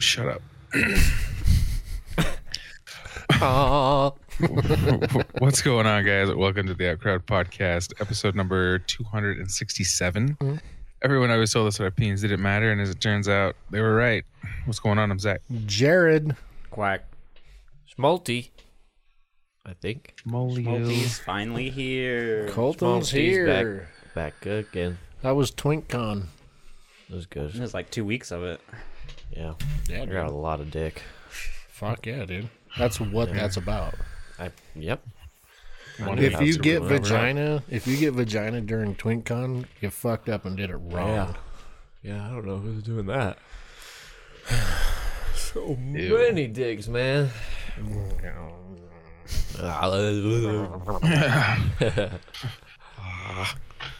Shut up. Aw. What's going on, guys? Welcome to the Outcrowd Podcast, episode number 267. Mm-hmm. Everyone always told us that our opinions didn't matter, and as it turns out, they were right. What's going on? I'm Zach. Jared. Quack. Schmalti. I think. Multi's finally here. Colton's Schmalti's here. Back again. That was TwinkCon. It was good. There's like two weeks of it. Yeah. Yeah, I got a lot of dick. Fuck yeah, dude. That's what that's about. I yep. If you get Whatever. vagina, if you get vagina during TwinkCon, you fucked up and did it wrong. Yeah. Yeah, I don't know who's doing that. so Ew. many dicks, man. Ah.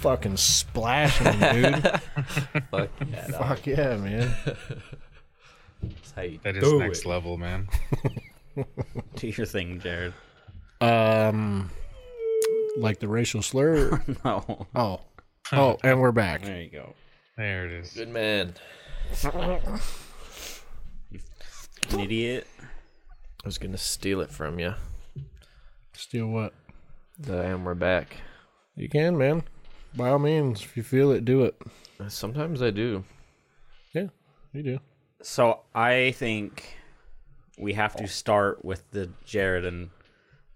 Fucking splashing, dude. Fuck yeah. dog. Fuck yeah, man. That's how you That is do next it. level, man. Do your thing, Jared. Um, like the racial slur. No. Oh, oh, and we're back. There you go. There it is. Good man. An idiot. I was gonna steal it from you. Steal what? The and we're back. You can, man. By all means, if you feel it, do it. Sometimes I do. Yeah, you do. So I think we have to start with the Jared and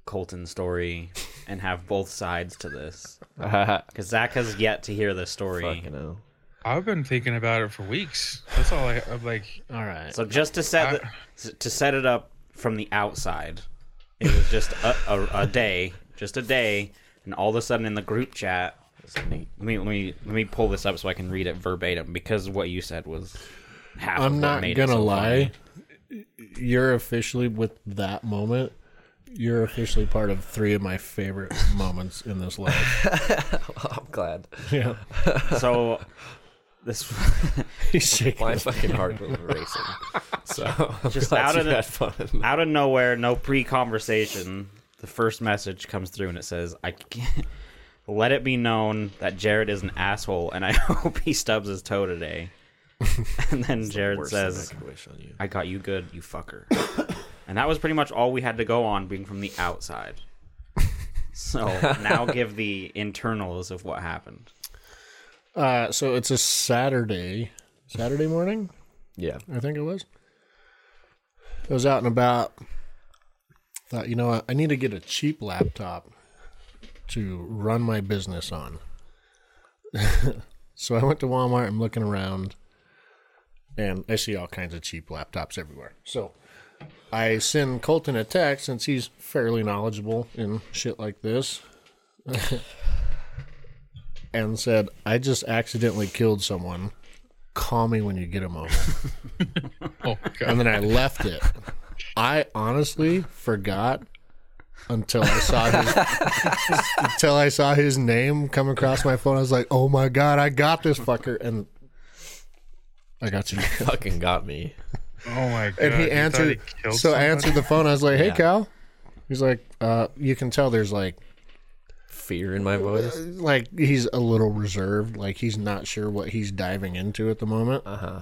Colton story and have both sides to this. Because Zach has yet to hear this story. Fucking hell. I've been thinking about it for weeks. That's all I, I'm like. All right. So just to set the, to set it up from the outside, it was just a, a, a day, just a day, and all of a sudden in the group chat, let me let me let me pull this up so I can read it verbatim because what you said was half. I'm what not made gonna so lie. funny. You're officially with that moment. You're officially part of three of my favorite moments in this life. I'm glad. Yeah, So this he's shaking. My fucking heart was racing. So I'm Just glad out of the- fun. out of nowhere, no pre-conversation, the first message comes through and it says, "I can't, let it be known that Jared is an asshole, and I hope he stubs his toe today." and then Jared Worst thing says, I could wish on you. I got you good, you fucker. and that was pretty much all we had to go on, being from the outside. So now give the internals of what happened. Uh, so it's a Saturday, Saturday morning, Yeah. I think it was. I was out and about. Thought, you know what? I need to get a cheap laptop to run my business on. so I went to Walmart. I'm looking around, and I see all kinds of cheap laptops everywhere. So I send Colton a text since he's fairly knowledgeable in shit like this, and said, "I just accidentally killed someone. Call me when you get a moment." Oh god. and then I left it. I honestly forgot until I saw his until I saw his name come across my phone. I was like, "Oh my god, I got this fucker!" And I got you. Fucking got me. Oh my god. And he you thought answered. killed so I answered the phone. I was like, "Hey, Yeah. Cal." He's like, uh, "You can tell there's like, Fear in my voice. like he's a little reserved. Like he's not sure what he's diving into at the moment." Uh huh.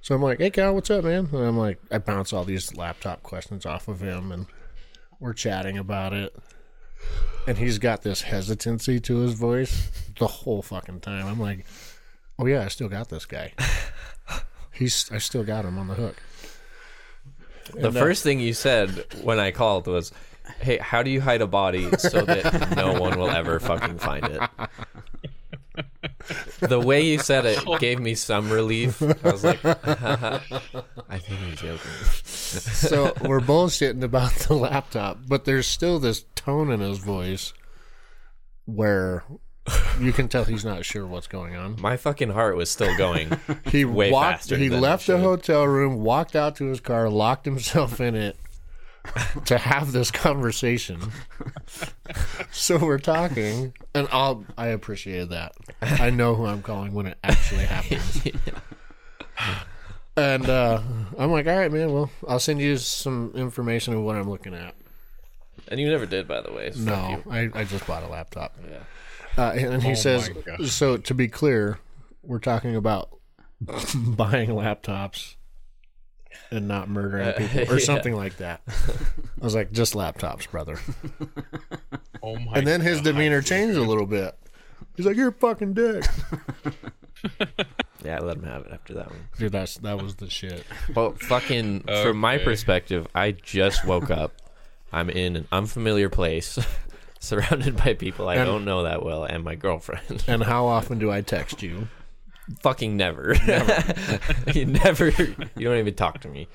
So I'm like, "Hey, Cal, what's up, man?" And I'm like, I bounce all these laptop questions off of him, and we're chatting about it. And he's got this hesitancy to his voice the whole fucking time. I'm like, "Oh yeah, I still got this guy. He's, I still got him on the hook." The uh, first thing you said when I called was, "Hey, how do you hide a body so that no one will ever fucking find it?" The way you said it gave me some relief. I was like, "I think he's joking." So we're bullshitting about the laptop, but there's still this tone in his voice where you can tell he's not sure what's going on. My fucking heart was still going. He Way walked. faster He left the hotel room, walked out to his car, locked himself in it, to have this conversation. so we're talking, and I'll I appreciate that. I know who I'm calling when it actually happens. And uh, I'm like, all right, man. Well, I'll send you some information of what I'm looking at. And you never did, by the way. so No, you. I, I just bought a laptop. Yeah. Uh, and he Oh says, my gosh. so to be clear, we're talking about buying laptops and not murdering people or Uh, yeah. something like that. I was like, just laptops, brother. Oh my! And then his God. demeanor changed a little bit. He's like, "You're a fucking dick, Yeah, I let him have it after that one. dude." That's that was the shit. Well, fucking, from my perspective, I just woke up. I'm in an unfamiliar place, surrounded by people I And- don't know that well, and my girlfriend. And how often do I text you? fucking never. you never. You don't even talk to me.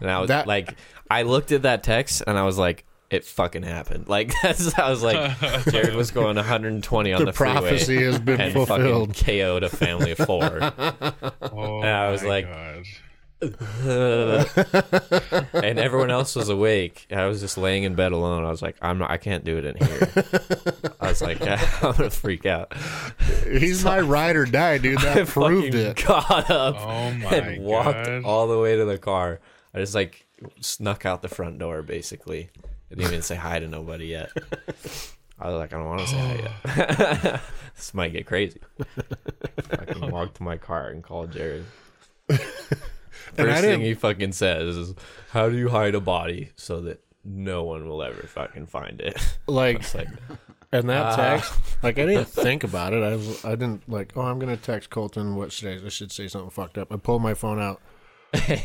And I was That- like, I looked at that text and I was like, it fucking happened. Like that's. I was like, Jared was going 120 on The the, freeway prophecy has been and fulfilled. fucking KO'd a family of four. Oh And I was my like- God. and everyone else was awake. I was just laying in bed alone. I was like, I'm not. I can't do it in here. I was like, I'm gonna freak out. He's my ride or die, dude. I That proved it. got up Oh and walked God. all the way to the car. I just like snuck out the front door. Basically, I didn't even say hi to nobody yet. I was like, I don't want to say hi yet. this might get crazy. I can walk to my car and call Jared. And I First thing didn't- he fucking says is, "How do you hide a body so that no one will ever fucking find it?" Like, like, and that Ah. text, like, I didn't think about it. I was, I didn't like, oh, I'm gonna text Colton. What should I? I should say something fucked up. I pulled my phone out,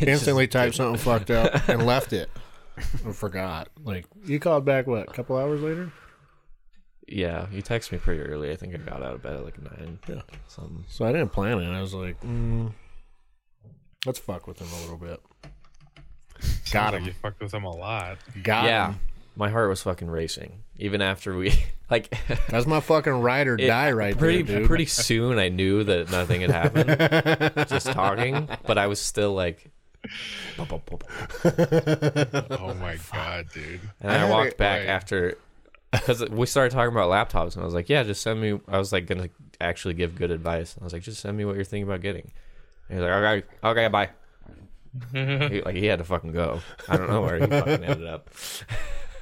instantly typed something fucked up, and left it. I forgot. Like, you called back what? A couple hours later. yeah, you text me pretty early. I think I got out of bed at like nine. Yeah. something. So I didn't plan it. I was like, mm, let's fuck with him a little bit. Sounds Got like. You fucked with him a lot. Got yeah, him. my heart was fucking racing. Even after we like That's my fucking ride or it- die right pretty there, dude. pretty soon, I knew that nothing had happened. just talking, but I was still like. Oh my God, dude. And I I, walked it- back Right. after because we started talking about laptops, and I was like, "Yeah, just send me." I was like, gonna actually give good advice. I was like, "Just send me what you're thinking about getting." And he's like, "Okay, okay, bye." he, like he had to fucking go. I don't know where he fucking ended up.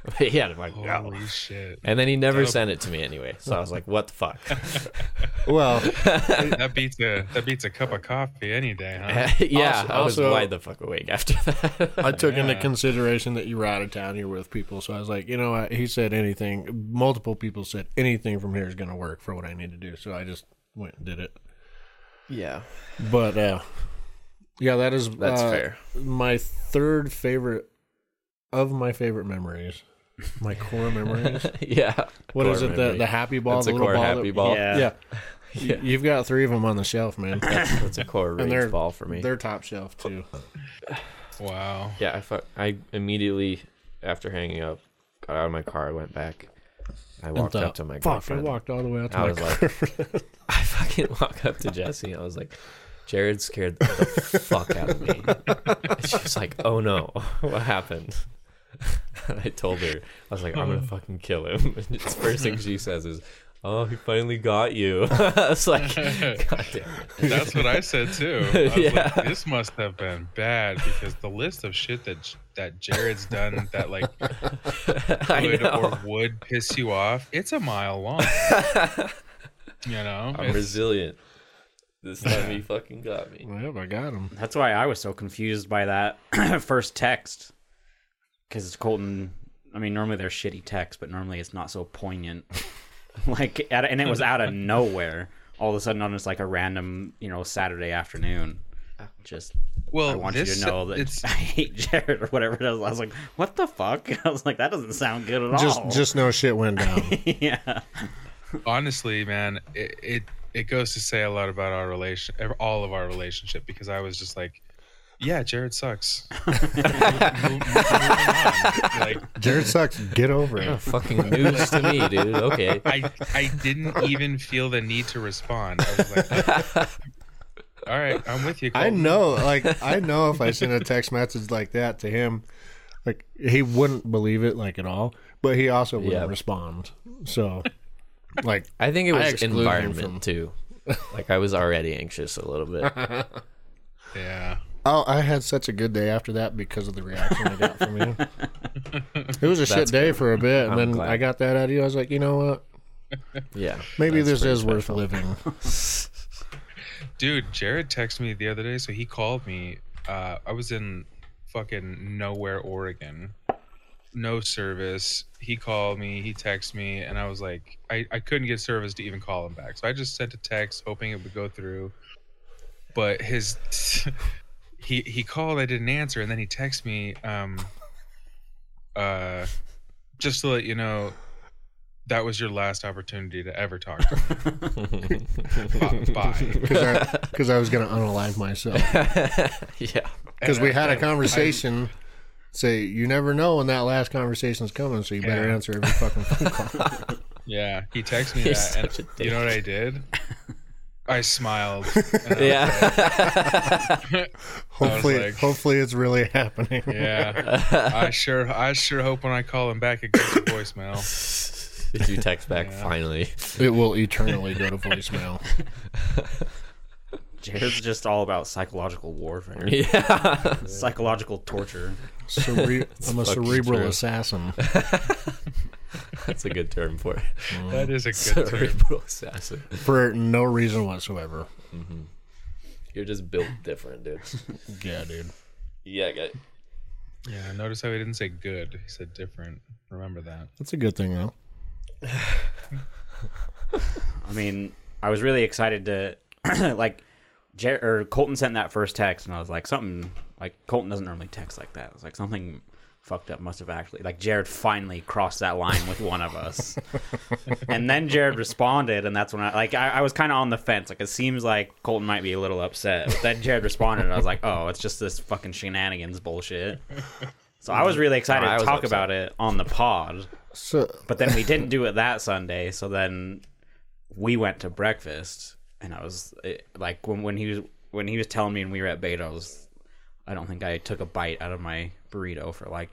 but he had to fucking go. Holy shit. And then he never That'll- sent it to me anyway. So I was like, "What the fuck?" well, That beats a that beats a cup of coffee any day, huh? yeah, Also- I was also- wide the fuck awake after that. I took into consideration that you were out of town, you're with people, so I was like, you know what? He said anything. Multiple people said anything from here is going to work for what I need to do, so I just went and did it. yeah, But uh, yeah, that is that's uh, fair. My third favorite of my favorite memories, my core memories. yeah. What Core is it? The memory. the happy ball, That's the a little core ball. happy that- ball. Yeah. Yeah. Yeah. You've got three of them on the shelf, man. That's a core range they're- ball for me. They're top shelf too. Wow. Yeah, I fu- I immediately after hanging up, got out of my car, went back. I walked thought, up to my Fuck! I walked all the way out to I my was car. like, I fucking walk up to Jesse. I was like, Jared scared the fuck out of me. And she was like, Oh no, what happened? And I told her, I was like, I'm gonna fucking kill him. And the first thing she says is, Oh, he finally got you. I was like, God damn it. That's what I said too. I was Yeah. like, this must have been bad because the list of shit that that Jared's done that like I could or would piss you off, it's a mile long. you know, I'm resilient. This time he fucking got me. Yep, I got him. That's why I was so confused by that first text. Because it's Colton, I mean, normally they're shitty texts, but normally it's not so poignant. like, at- and it was out of nowhere. All of a sudden, on just like a random, you know, Saturday afternoon. Just, well, I want you to know that it's I hate Jared or whatever it is. I was like, what the fuck? I was like, that doesn't sound good at Just all. just no shit went down. yeah. honestly, man, it, it it goes to say a lot about our relation, all of our relationship, because I was just like, yeah, Jared sucks. Mo- mo- moving. Like Jared sucks. Get over it. Fucking news to me, dude. Okay. I I didn't even feel the need to respond. I was like, all right, I'm with you. I know, like I know if I send a text message like that to him, like he wouldn't believe it like at all, but he also wouldn't Yeah. respond. So, like, I think it was exclude environment from- too. Like I was already anxious a little bit. Yeah. Oh, I had such a good day after that because of the reaction I got from you. It was a shit That's day for a bit, and I'm then glad. I got that out of you. I was like, you know what? Yeah, Maybe that's this pretty is worth special. living. Dude, Jared texted me the other day, so he called me. Uh, I was in fucking nowhere, Oregon. No service. He called me, he texted me, and I was like, I, I couldn't get service to even call him back. So I just sent a text hoping it would go through. But his he he called, I didn't answer, and then he texted me, um uh just to let you know that was your last opportunity to ever talk to me. Bye. Bye. Because I, was going to unalive myself. yeah. Because we had a And I- conversation. Say, you never know when that last conversation's coming, so you better Yeah. answer every fucking phone call. Yeah, he texted me You're that, and you know what I did? I smiled. and I was Yeah. hopefully, like- hopefully it's really happening. yeah. I sure, I sure hope when I call him back, it goes to voicemail. Did you text back Yeah. finally? It will eternally go to voicemail. Jared's just all about psychological warfare, Yeah. psychological torture. Cere- I'm a cerebral true. assassin. That's a good term for it. Mm. That is a good term. Cerebral assassin. For no reason whatsoever. Mm-hmm. You're just built different, dude. Yeah, dude. Yeah, guy. Yeah, notice how he didn't say good. He said different. Remember that. That's a good thing, though. I mean, I was really excited to like, Jer- or Colton sent that first text, and I was like, something like Colton doesn't normally text like that. I was like, something fucked up must have actually like Jared finally crossed that line with one of us, and then Jared responded, and that's when I like I, I was kind of on the fence. Like it seems like Colton might be a little upset, but then Jared responded, and I was like, oh, it's just this fucking shenanigans bullshit. So I was really excited I to talk upset. about it on the pod. So, But then we didn't do it that Sunday, so then we went to breakfast, and I was it, like, when when he was when he was telling me, and we were at Beto's, I don't think I took a bite out of my burrito for like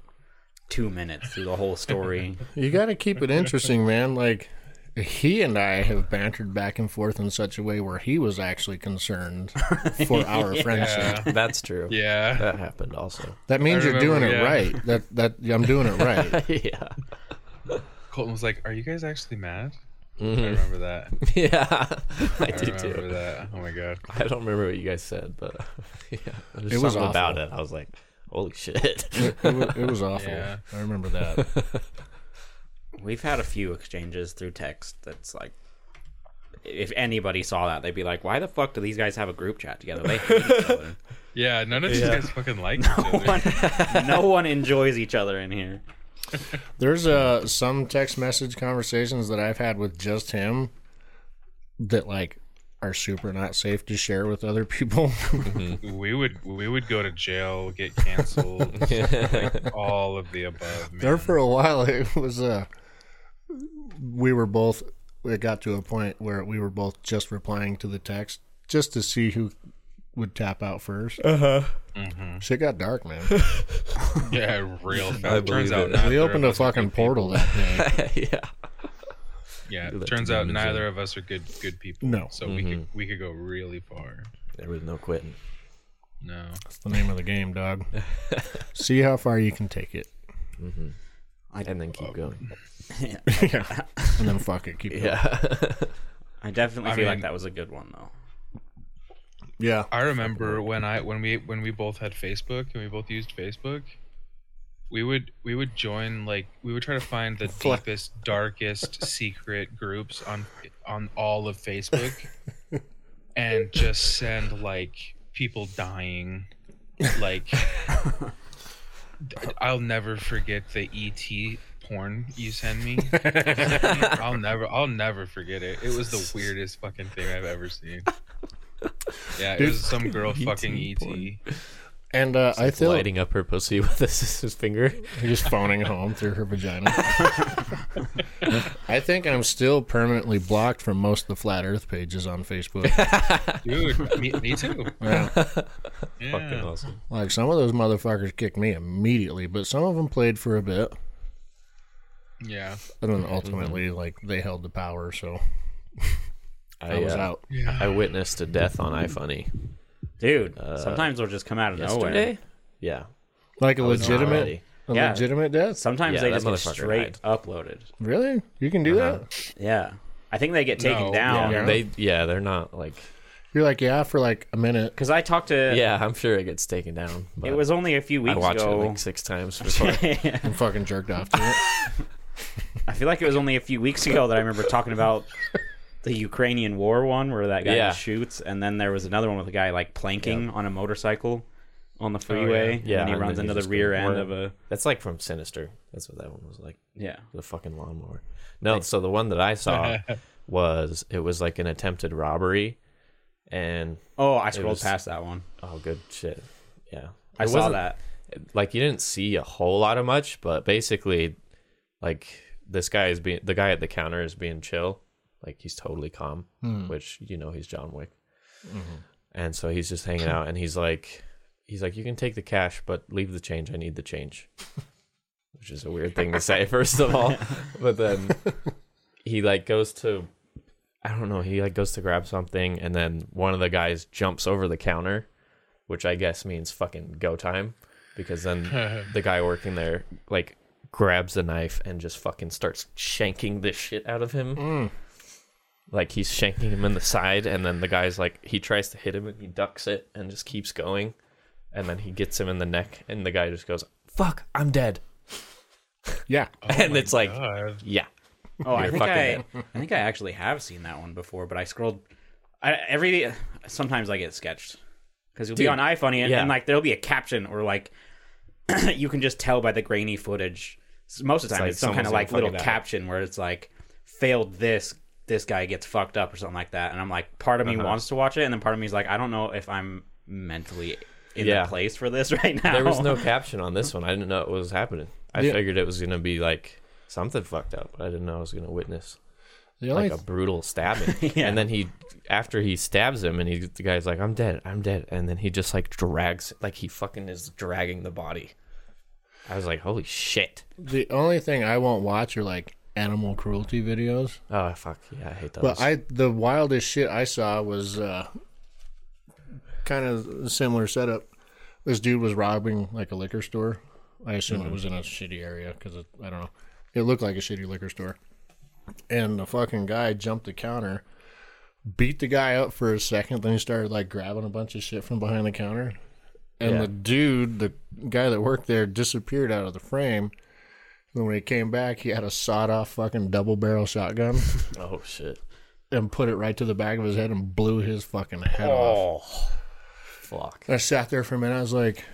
two minutes through the whole story. you got to keep it interesting, man. Like, he and I have bantered back and forth in such a way where he was actually concerned for our friendship. That's true. Yeah. That happened also. That means I you're doing remember, it right. That that I'm doing it right. yeah. Colton was like, "Are you guys actually mad?" I Mm-hmm. remember that. Yeah. I I do remember too. that. Oh my god. I don't remember what you guys said, but yeah. There's It was something about it. I was like, holy shit. It, it, was, it was awful. Yeah. I remember that. We've had a few exchanges through text that's like. If anybody saw that, they'd be like, "Why the fuck do these guys have a group chat together? They hate each other. Yeah, none of these Yeah. guys fucking like each other. one, no one enjoys each other in here." There's uh some text message conversations that I've had with just him that like are super not safe to share with other people. We would we would go to jail, get canceled, like all of the above. Man. there for a while it was uh we were both it got to a point where we were both just replying to the text just to see who would tap out first. Uh-huh. Shit got dark, man. yeah, real I fast. Turns believe out it. we opened a fucking good people. portal that day. yeah. Yeah, Do that turns out neither of us are good good people. No. so we mm-hmm. could we could go really far. There was no quitting. No, That's the name of the game, dog. see how far you can take it. Mm-hmm. I And then keep going. yeah. And then fuck it, keep it. Yeah. I definitely I feel like that was a good one though. Yeah. I remember when I when we when we both had Facebook and we both used Facebook. We would we would join like we would try to find the deepest, darkest secret groups on on all of Facebook, and just send like people dying, like I'll never forget the ET porn you send me. I'll never I'll never forget it. It was the weirdest fucking thing I've ever seen. Yeah, it was some girl fucking ET. And uh, I feel Lighting up her pussy with his, his finger. just phoning home through her vagina. I think I'm still permanently blocked from most of the flat Earth pages on Facebook. Dude, me, me too. Yeah. Yeah. Fucking awesome. Like some of those motherfuckers kicked me immediately, but some of them played for a bit, Yeah. and then ultimately, like they held the power, so I, I was uh, out. Yeah. I witnessed a death on iFunny Dude, uh, sometimes they'll just come out of nowhere. Yeah, Like a legitimate, ready. a Yeah. legitimate death. Sometimes Yeah, they that just get motherfucker straight uploaded. Really? You can do uh-huh. that? Yeah. I think they get taken No. down. Yeah. They yeah, they're not like You're like, yeah, for like a minute. Because I talked to. yeah. I'm sure it gets taken down. But It was only a few I weeks watched ago. it like six times before. and fucking jerked off to it. I feel like it was only a few weeks ago that I remember talking about the Ukrainian war one where that guy Yeah. shoots, and then there was another one with a guy like planking on a motorcycle on the oh, freeway, and Yeah, then he and runs then into the just rear end of a That's like from Sinister. That's what that one was like. yeah. The fucking lawnmower. No, so the one that I saw was it was like an attempted robbery, and Oh, I scrolled was- past that one. oh, good shit. Yeah, I It saw wasn't- that. Like you didn't see a whole lot of much, but basically, like this guy is being the guy at the counter is being chill, like he's totally calm, hmm. which you know he's John Wick, mm-hmm. and so he's just hanging out, and he's like, he's like, you can take the cash, but leave the change. I need the change, which is a weird thing to say, first of all, but then he like goes to, I don't know, he like goes to grab something, and then one of the guys jumps over the counter, which I guess means fucking go time, because then the guy working there like grabs the knife and just fucking starts shanking the shit out of him. Mm. Like he's shanking him in the side, and then the guy's like he tries to hit him and he ducks it and just keeps going, and then he gets him in the neck, and the guy just goes, "Fuck, I'm dead," Yeah. and it's like, yeah, Oh, I think I, fucking I think I actually have seen that one before, but I scrolled. I, every sometimes I get sketched because you'll be on iFunny and, yeah. and like there'll be a caption or like you can just tell by the grainy footage. Most of the It's time, like it's some kind of like little caption where it's like failed this. This guy gets fucked up or something like that, and I'm like, part of me Uh-huh. wants to watch it, and then part of me is like, I don't know if I'm mentally in Yeah. the place for this right now. there was no caption on this one. I didn't know it was happening. I Yeah. figured it was gonna be like something fucked up. but I didn't know I was gonna witness The only like a brutal stabbing. Yeah. And then he, after he stabs him, and he, the guy's like, "I'm dead, I'm dead," and then he just like drags, like he fucking is dragging the body. I was like, "Holy shit!" the only thing I won't watch are like animal cruelty videos. Oh fuck, yeah, I hate those. But I the wildest shit I saw was uh, kind of similar setup. This dude was robbing like a liquor store. I assume it was in a shitty area because I don't know. It looked like a shitty liquor store. And the fucking guy jumped the counter, beat the guy up for a second, then he started like grabbing a bunch of shit from behind the counter. And Yeah. the dude, the guy that worked there, disappeared out of the frame. And when he came back, he had a sawed off fucking double barrel shotgun oh shit. and put it right to the back of his head and blew his fucking head off. Oh, fuck. I sat there for a minute. I was like,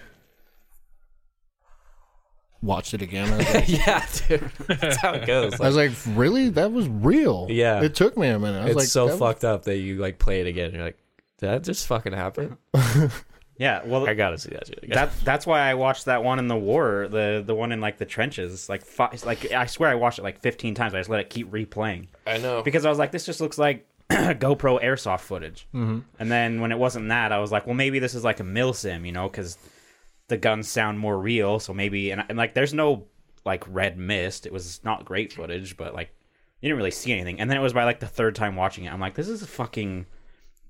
watched it again. I was like, yeah, dude, that's how it goes. I Like, was like, really? That was real. Yeah. It took me a minute. I was it's like, so that fucked up that you like play it again. And you're like, did that just fucking happen? yeah, well, I gotta see that shit again. that that's why I watched that one in the war, the the one in like the trenches. Like, fi- like I swear I watched it like 15 times. I just let it keep replaying I know. because I was like, this just looks like GoPro airsoft footage. Mm-hmm. And then when it wasn't that, I was like, well, maybe this is like a mil sim, you know, because the guns sound more real. So maybe and, and like there's no like red mist. It was not great footage, but like you didn't really see anything. And then it was by like the third time watching it, I'm like, this is fucking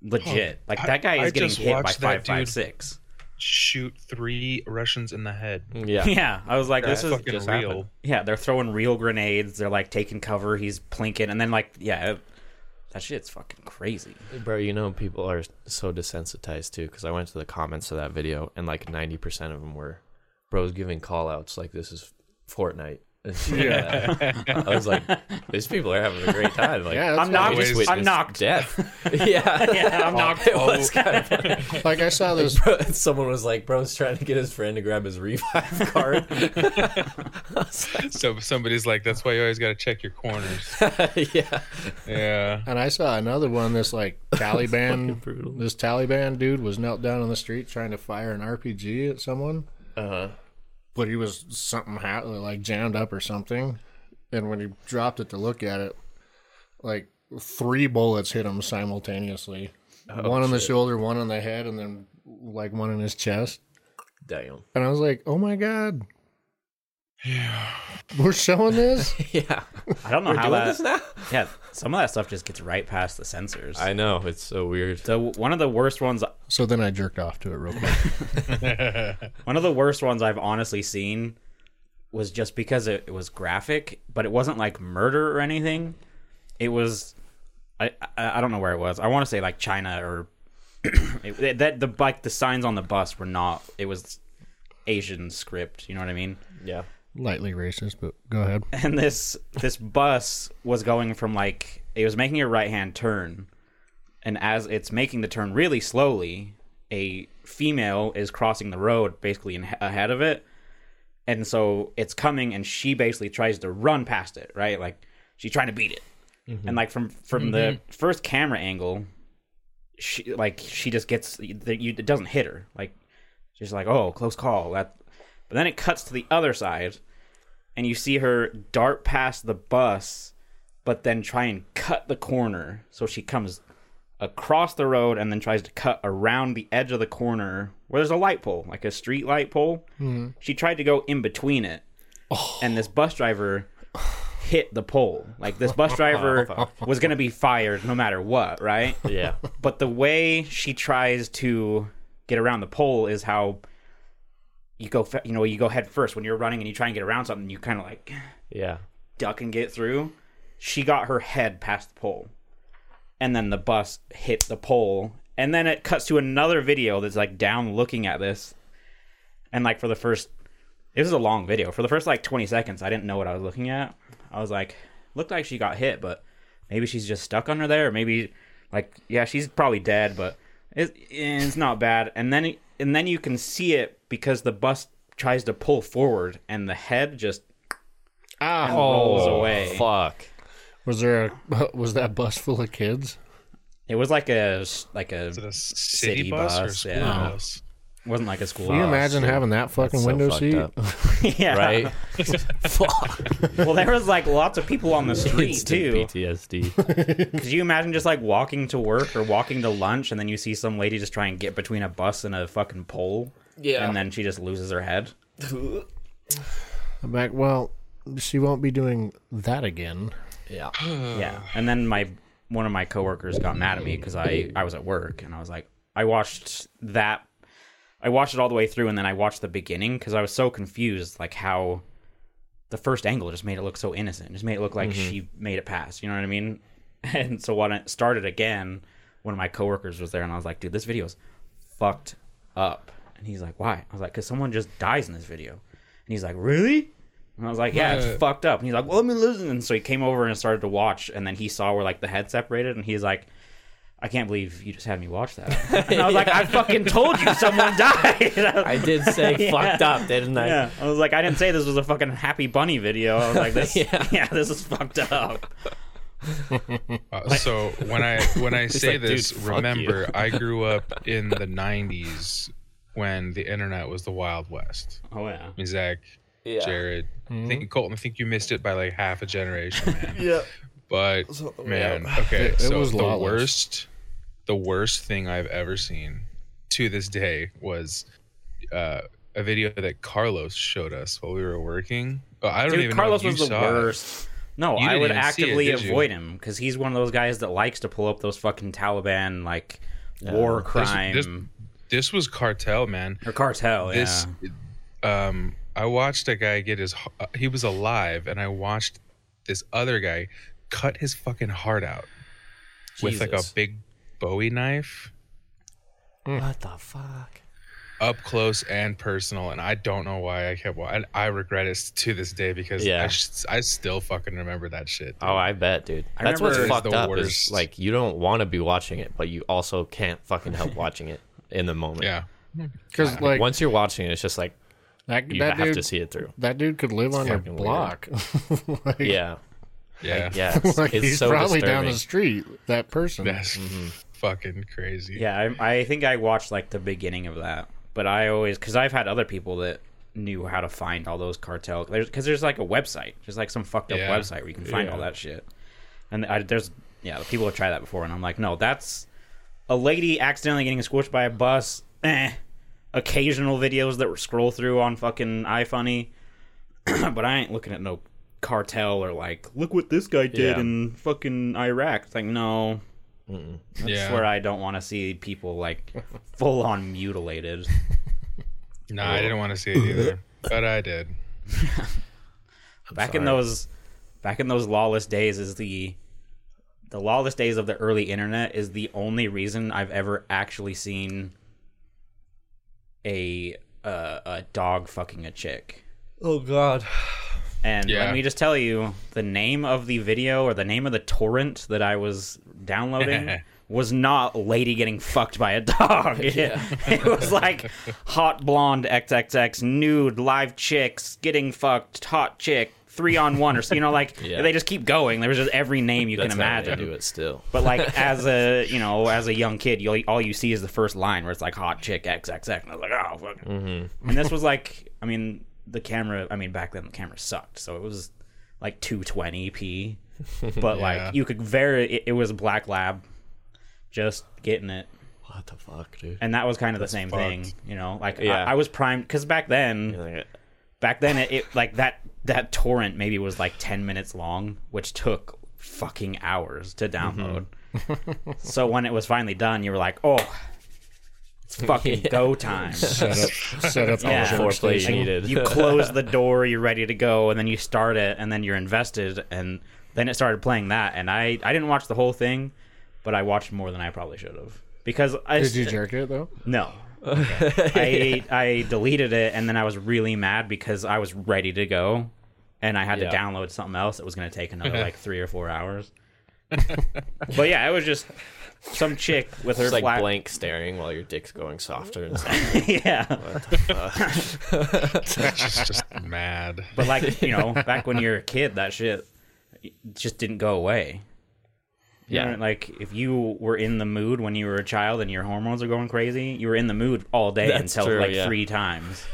legit. Like I- that guy I is getting hit by watched that five five dude- six. Shoot three Russians in the head. yeah. Yeah, I was like, this is fucking just real. happened. Yeah, they're throwing real grenades. They're like taking cover. He's plinking, and then like, yeah, it- that shit's fucking crazy. Bro, you know people are so desensitized too. Because I went to the comments of that video, and like ninety percent of them were bros giving call outs like this is Fortnite. And shit like that. I was like, these people are having a great time. Like, Yeah, I'm knocked. always- just I'm knocked. Death. yeah, Yeah, I'm knocked. It was kind of funny. Like I saw this. Bro, someone was like, "Bro's trying to get his friend to grab his revive card." So somebody's like, "That's why you always got to check your corners." yeah, yeah. And I saw another one. This like Taliban, this Taliban dude was knelt down on the street trying to fire an RPG at someone, uh huh. But he was something ha- like jammed up or something. And when he dropped it to look at it, like three bullets hit him simultaneously. Oh, one on the shoulder, one on the head, and then like one in his chest, Damn. and I was like, "Oh my god, we're showing this." yeah. I don't know We're how doing that. this now? Yeah, some of that stuff just gets right past the censors. I know. It's so weird. so one of the worst ones, so then I jerked off to it real quick. one of the worst ones I've honestly seen, was just because it, it was graphic, but it wasn't like murder or anything. It was, I I, I don't know where it was. I want to say like China or it, that the like the signs on the bus were not. It was Asian script. You know what I mean? Yeah. Lightly racist, but go ahead. and this this bus was going from like it was making a right hand turn and as it's making the turn really slowly a female is crossing the road basically in, ahead of it. And so it's coming and she basically tries to run past it right? Like she's trying to beat it. Mm-hmm. And like from from the mm-hmm. first camera angle she like she just gets the, you, it doesn't hit her. Like she's like oh close call. That but then it cuts to the other side and you see her dart past the bus, but then try and cut the corner. So she comes across the road and then tries to cut around the edge of the corner where there's a light pole, like a street light pole. Hmm. She tried to go in between it, oh. and this bus driver hit the pole. Like this bus driver was going to be fired no matter what, right? Yeah. But the way she tries to get around the pole is how you go, you know, you go head first when you're running and you try and get around something. You kind of like Yeah. duck and get through. She got her head past the pole, and then the bus hit the pole, and then it cuts to another video that's like down looking at this, and like for the first, this is a long video. For the first like 20 seconds, I didn't know what I was looking at. I was like, looked like she got hit, but maybe she's just stuck under there, or maybe like yeah, she's probably dead, but it, it's not bad. And then and then you can see it because the bus tries to pull forward, and the head just Ah, rolls away. Fuck. was there a was that bus full of kids? It was like a like a a city, City bus, bus, school yeah. bus? wasn't like a school. Bus. Can you bus. imagine having that fucking So window fucked seat? up. yeah, Right? Fuck. Well, there was like lots of people on the street Instant too. PTSD. Could you imagine just like walking to work or walking to lunch, and then you see some lady just try and get between a bus and a fucking pole, Yeah. and then she just loses her head. I'm like, well, she won't be doing that again. yeah. Yeah, and then my one of my coworkers got mad at me because I I was at work and I was like I watched that I watched it all the way through and then I watched the beginning because I was so confused like how the first angle just made it look so innocent just made it look like mm-hmm. she made it pass you know what I mean and so when it started again one of my coworkers was there and I was like dude this video's fucked up and he's like why I was like because someone just dies in this video and he's like really and I was like, yeah, Right. it's fucked up. And he's like, well, let me listen. And so he came over and started to watch, and then he saw where like the head separated, and he's like, I can't believe you just had me watch that. And I was like, I fucking told you someone died. I did say Yeah. fucked up, didn't I? yeah, I was like, I didn't say this was a fucking happy bunny video. I was like, this, Yeah. yeah. this is fucked up. Uh, so when I when I say like, dude, this, fuck remember I grew up in the '90s when the internet was the Wild West. Oh yeah, I mean, Zach, Yeah. Jared, I think Colton. I think you missed it by like half a generation, man. Yeah. But man, okay. It- it so was the lawless. worst, the worst thing I've ever seen to this day was uh, a video that Carlos showed us while we were working. Oh, I don't dude, even Carlos know if was you the saw it. worst. No, You I would even see it, actively avoid him because he's one of those guys that likes to pull up those fucking Taliban like war This- crime this- This was cartel, man. or cartel. this yeah. um i watched a guy get his uh, he was alive and i watched this other guy cut his fucking heart out with like a big bowie knife What the fuck? up close and personal and i don't know why i kept wa- and i regret it to this day because Yeah. I, sh- I still fucking remember that shit Oh, I bet, dude. I That's what's fucked It's the up. Is like you don't want to be watching it, but you also can't fucking help watching it in the moment. yeah Because like Once you're watching it, it's just like that, you that have dude, to see it through. that dude could live on your block. like, Yeah. yeah Yeah. It's, like it's he's so probably disturbing. down the street. That person. that's Mm-hmm. fucking crazy Yeah, I, I think I watched like the beginning of that, but I always because I've had other people that knew how to find all those cartel because there's, like a website, there's like some fucked up Yeah. website where you can find all that shit, and I, there's yeah people have tried that before, and I'm like, no, that's a lady accidentally getting squished by a bus eh. Occasional videos that were scroll through on fucking iFunny, but I ain't looking at no cartel or like, look what this guy did Yeah. in fucking Iraq. It's like, no, that's yeah. where I don't want to see people like full on mutilated. no, I didn't want to see it either, but I did. back in sorry. those back in those lawless days is the the lawless days of the early internet is the only reason I've ever actually seen a uh, a dog fucking a chick. Oh God. And Yeah. let me just tell you, the name of the video or the name of the torrent that I was downloading was not lady getting fucked by a dog. It, it was like hot blonde XXX nude live chicks getting fucked, hot chick three on one or so. You know, like Yeah. they just keep going. There was just every name you That's can how they imagine. do it still. But like as a you know as a young kid, you all you see is the first line where it's like hot chick XXX, and I was like, oh fuck. Mm-hmm. And this was like, I mean, the camera. I mean, back then the camera sucked, so it was like 220p. But Yeah. like you could very, it, it was a black lab, just getting it, What the fuck, dude? and that was kind of the same fucked. thing, you know. Like Yeah. I, I was primed because back then, Like, back then it, it like that that torrent maybe was like 10 minutes long which took fucking hours to download mm-hmm. so when it was finally done you were like oh it's fucking go time Set up, set up Yeah. the Foreplay station. needed. you close the door you're ready to go and then you start it and then you're invested and then it started playing that and i i didn't watch the whole thing but i watched more than i probably should have because i Did you jerk it though? no. I I deleted it and then I was really mad because I was ready to go and I had Yeah. to download something else that was going to take another like 3 or 4 hours. but yeah, it was just some chick with her It's like flat blank staring while your dick's going softer and softer. yeah. That's just, just mad. But like, you know, back when you're a kid that shit just didn't go away. You Yeah. know, like if you were in the mood when you were a child and your hormones are going crazy, you were in the mood all day That's until true, like yeah. three times.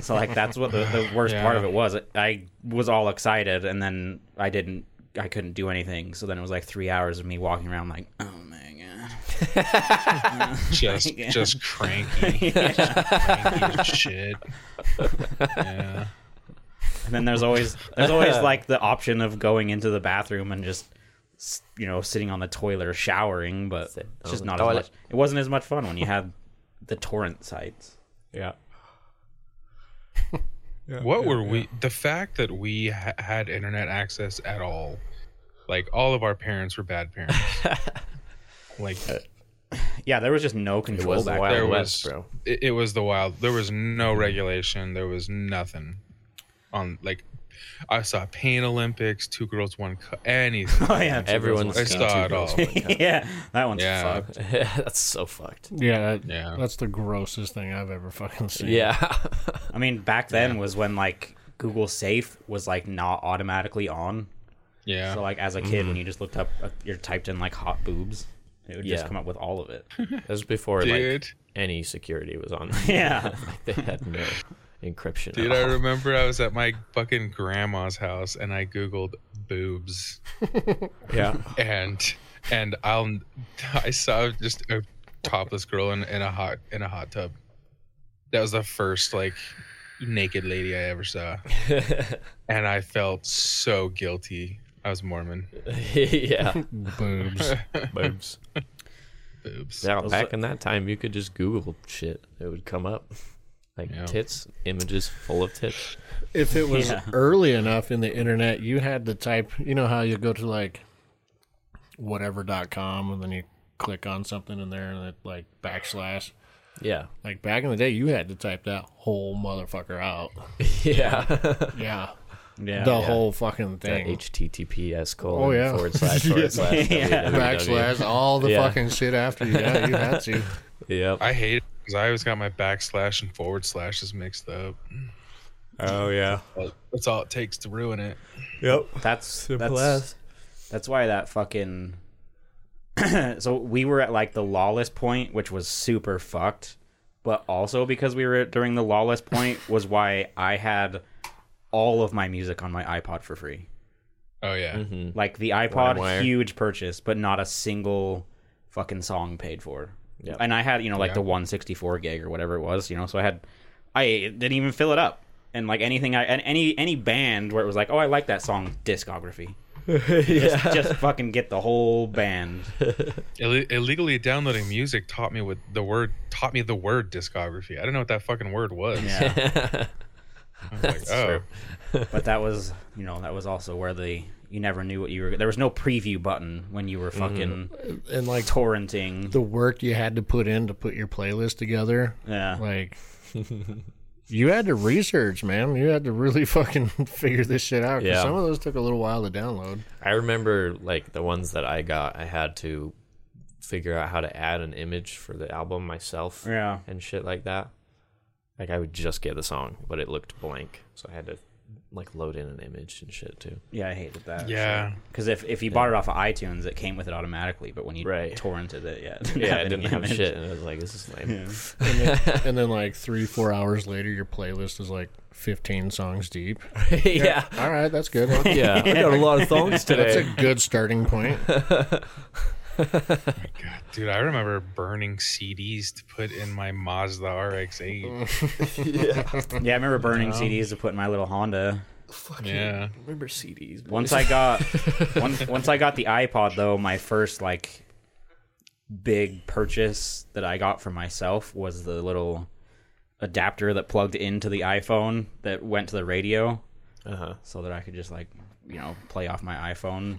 So like that's what the, the worst Yeah. part of it was. I was all excited and then I didn't. I couldn't do anything. So then it was like three hours of me walking around like, oh my god. Just Yeah. just cranky. cranky shit. Yeah. And then there's always there's always like the option of going into the bathroom and just you know sitting on the toilet or showering, but it's just not the as much. It wasn't as much fun when you had the torrent sites. Yeah. What were we? The fact that we ha- had internet access at all, like all of our parents were bad parents. like uh, Yeah, there was just no control was the back Wild there then. West, was, bro. it, it was the wild. There was no regulation. There was nothing on like. I saw Pain Olympics, Two Girls One Cup, anything. Oh yeah, Everyone's I saw it all. yeah, that one's Yeah. fucked. That's so fucked. Yeah, that- Yeah. That's the grossest thing I've ever fucking seen. Yeah. I mean, back then was when like Google Safe was like not automatically on. Yeah, So like as a kid, when you just looked up, uh, you typed in like hot boobs, it would just come up with all of it. That was before like any security was on. yeah, like they had no encryption. Dude, at I remember I was at my fucking grandma's house and I googled boobs Yeah. and and I'll I saw just a topless girl in, in a hot in a hot tub. That was the first like naked lady I ever saw, and I felt so guilty. I was Mormon. yeah. Boobs. Boobs. Boobs. Yeah, back in that time, you could just Google shit. It would come up. Like Yeah. tits, images full of tits. if it was Yeah. early enough in the internet, you had to type, you know how you go to like whatever.com and then you click on something in there and it like backslash. Yeah. Like back in the day, you had to type that whole motherfucker out. Yeah. Yeah. yeah. the whole fucking That thing. HTTPS colon Oh, yeah. forward slash forward slash Yeah. Backslash, all the Yeah. fucking shit after you. Yeah, you had to. Yep. I hate it because I always got my backslash and forward slashes mixed up. Oh yeah. That's all it takes to ruin it. Yep. That's Simple that's that's why that fucking. so we were at like the lawless point, which was super fucked, but also because we were at- during the lawless point was why I had all of my music on my iPod for free. Oh yeah, Mm-hmm. Like the iPod, LimeWire. huge purchase, but not a single fucking song paid for. Yep. and I had you know like Yeah. the 164 gig or whatever it was, you know. So I had I didn't even fill it up, and like anything I and any any band where it was like, oh, I like that song, discography. yeah. Just fucking get the whole band. Ill- illegally downloading music taught me what the word taught me the word discography. I don't know what that fucking word was. Yeah. I was like, oh, true. but that was you know that was also where the you never knew what you were. There was no preview button when you were mhm. fucking And like torrenting. the work you had to put in to put your playlist together, yeah. like you had to research, man. You had to really fucking figure this shit out. 'cause Yeah. Some of those took a little while to download. I remember like the ones that I got, I had to figure out how to add an image for the album myself Yeah. and shit like that. Like I would just get the song, but it looked blank, so I had to like load in an image and shit too. Yeah, I hated that. Yeah. Because if, if you bought it off of iTunes, it came with it automatically. But when you Right. torrented it, yeah, it Yeah, I any didn't have image. shit, and I was like, "This is lame." Yeah. And then, and then like three, four hours later, your playlist is like 15 songs deep. yeah, All right, that's good. yeah. I got a lot of songs today. That's a good starting point. God, dude, I remember burning CDs to put in my Mazda RX-8. yeah, yeah, I remember burning CDs to put in my little Honda. yeah. Remember CDs? Once I got once once I got the iPod though, my first like big purchase that I got for myself was the little adapter that plugged into the iPhone that went to the radio uh huh. so that I could just like, you know, play off my iPhone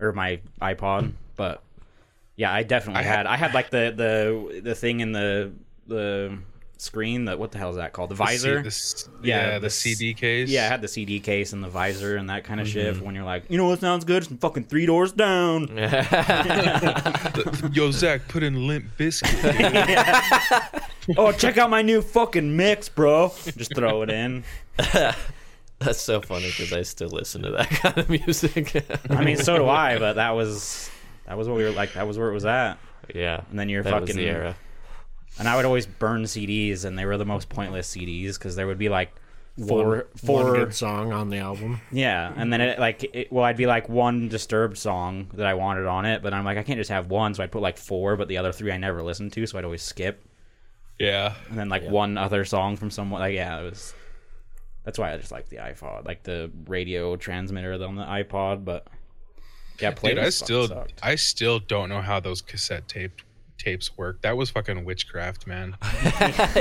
or my iPod, but yeah, I definitely I had, had- I had like the the the thing in the the screen that what the hell is that called? The visor? The C- the, Yeah, yeah, the, the CD case. Yeah, I had the CD case and the visor and that kind of shit. Mm-hmm. When you're like, you know what sounds good? It's fucking three doors down. Yo, Zach, put in Limp Bizkit. oh, check out my new fucking mix, bro. Just throw it in. That's so funny because I still listen to that kind of music. I mean, so do I, but that was that was what we were like. That was where it was at. yeah, And then you're that was fucking the era. And I would always burn CDs, and they were the most pointless CDs because there would be like four, One, four, one good song on the album. yeah, and then it like, it, well, I'd be like one disturbed song that I wanted on it, but I'm like, I can't just have one, so I'd put like four, but the other three I never listened to, so I'd always skip, yeah. and then like one other song from someone, like yeah, it was. That's why I just like the iPod, like the radio transmitter on the iPod, but yeah, Dude, I still, sucked. I still don't know how those cassette tape tapes work. That was fucking witchcraft, man.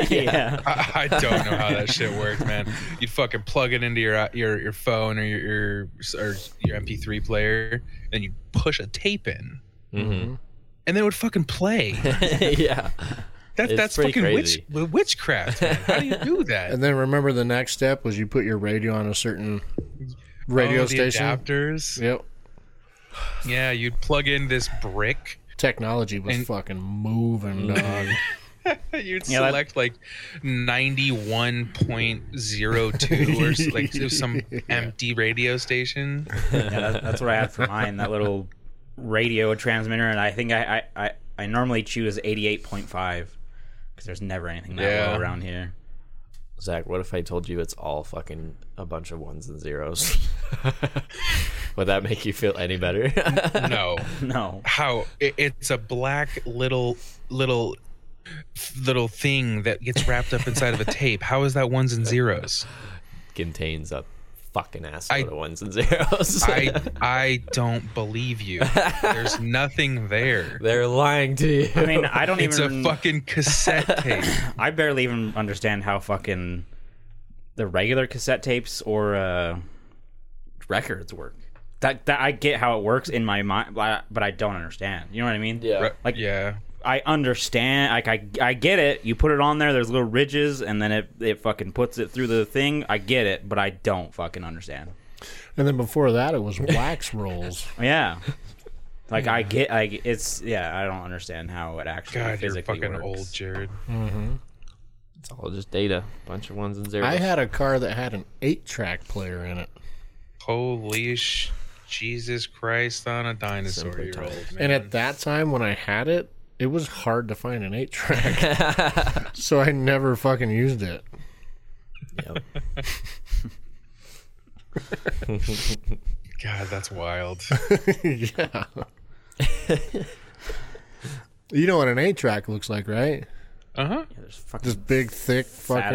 yeah. I, I don't know how that shit worked, man. You'd fucking plug it into your your your phone or your your, or your MP3 player, and you push a tape in, hmm and then it would fucking play. yeah, That, that's fucking witch, witchcraft. Man. How do you do that? And then remember the next step was you put your radio on a certain radio Oh, the station. adapters. Yep. Yeah, you'd plug in this brick. Technology was And- fucking moving, dog. You'd Yeah, that- select like ninety one point zero two or s- like some empty radio station. yeah, that, that's what I had for mine. That little radio transmitter, and I think I I, I, I normally choose eighty eight point five because there's never anything that Yeah. low around here. Zach, what if I told you it's all fucking a bunch of ones and zeros? Would that make you feel any better? No, No, how it, it's a black little little little thing that gets wrapped up inside of a tape. How is that ones and zeros? Contains a fucking I- assload of ones and zeros. I I don't believe you. There's nothing there. They're lying to you. I mean I don't even It's a fucking cassette tape. I barely even understand how fucking the regular cassette tapes or uh, records work. That that I get how it works in my mind, but I, but I don't understand. You know what I mean? yeah. Like- yeah. I understand. Like I, I get it. You put it on there. There's little ridges, and then it, it fucking puts it through the thing. I get it, but I don't fucking understand. and then before that, it was wax rolls. Yeah, like I get. like it's yeah. I don't understand how it actually God, you're physically fucking works. old, Jared. Mm-hmm. It's all just data. Bunch of ones and zeros. I had a car that had an eight-track player in it, Holy sh- Jesus Christ on a dinosaur, Simply you're old, man. and at that time when I had it, it was hard to find an eight-track, so I never fucking used it. Yep. God, that's wild. yeah. You know what an eight track looks like, right? Uh huh. Yeah, there's fucking This big, thick, fucking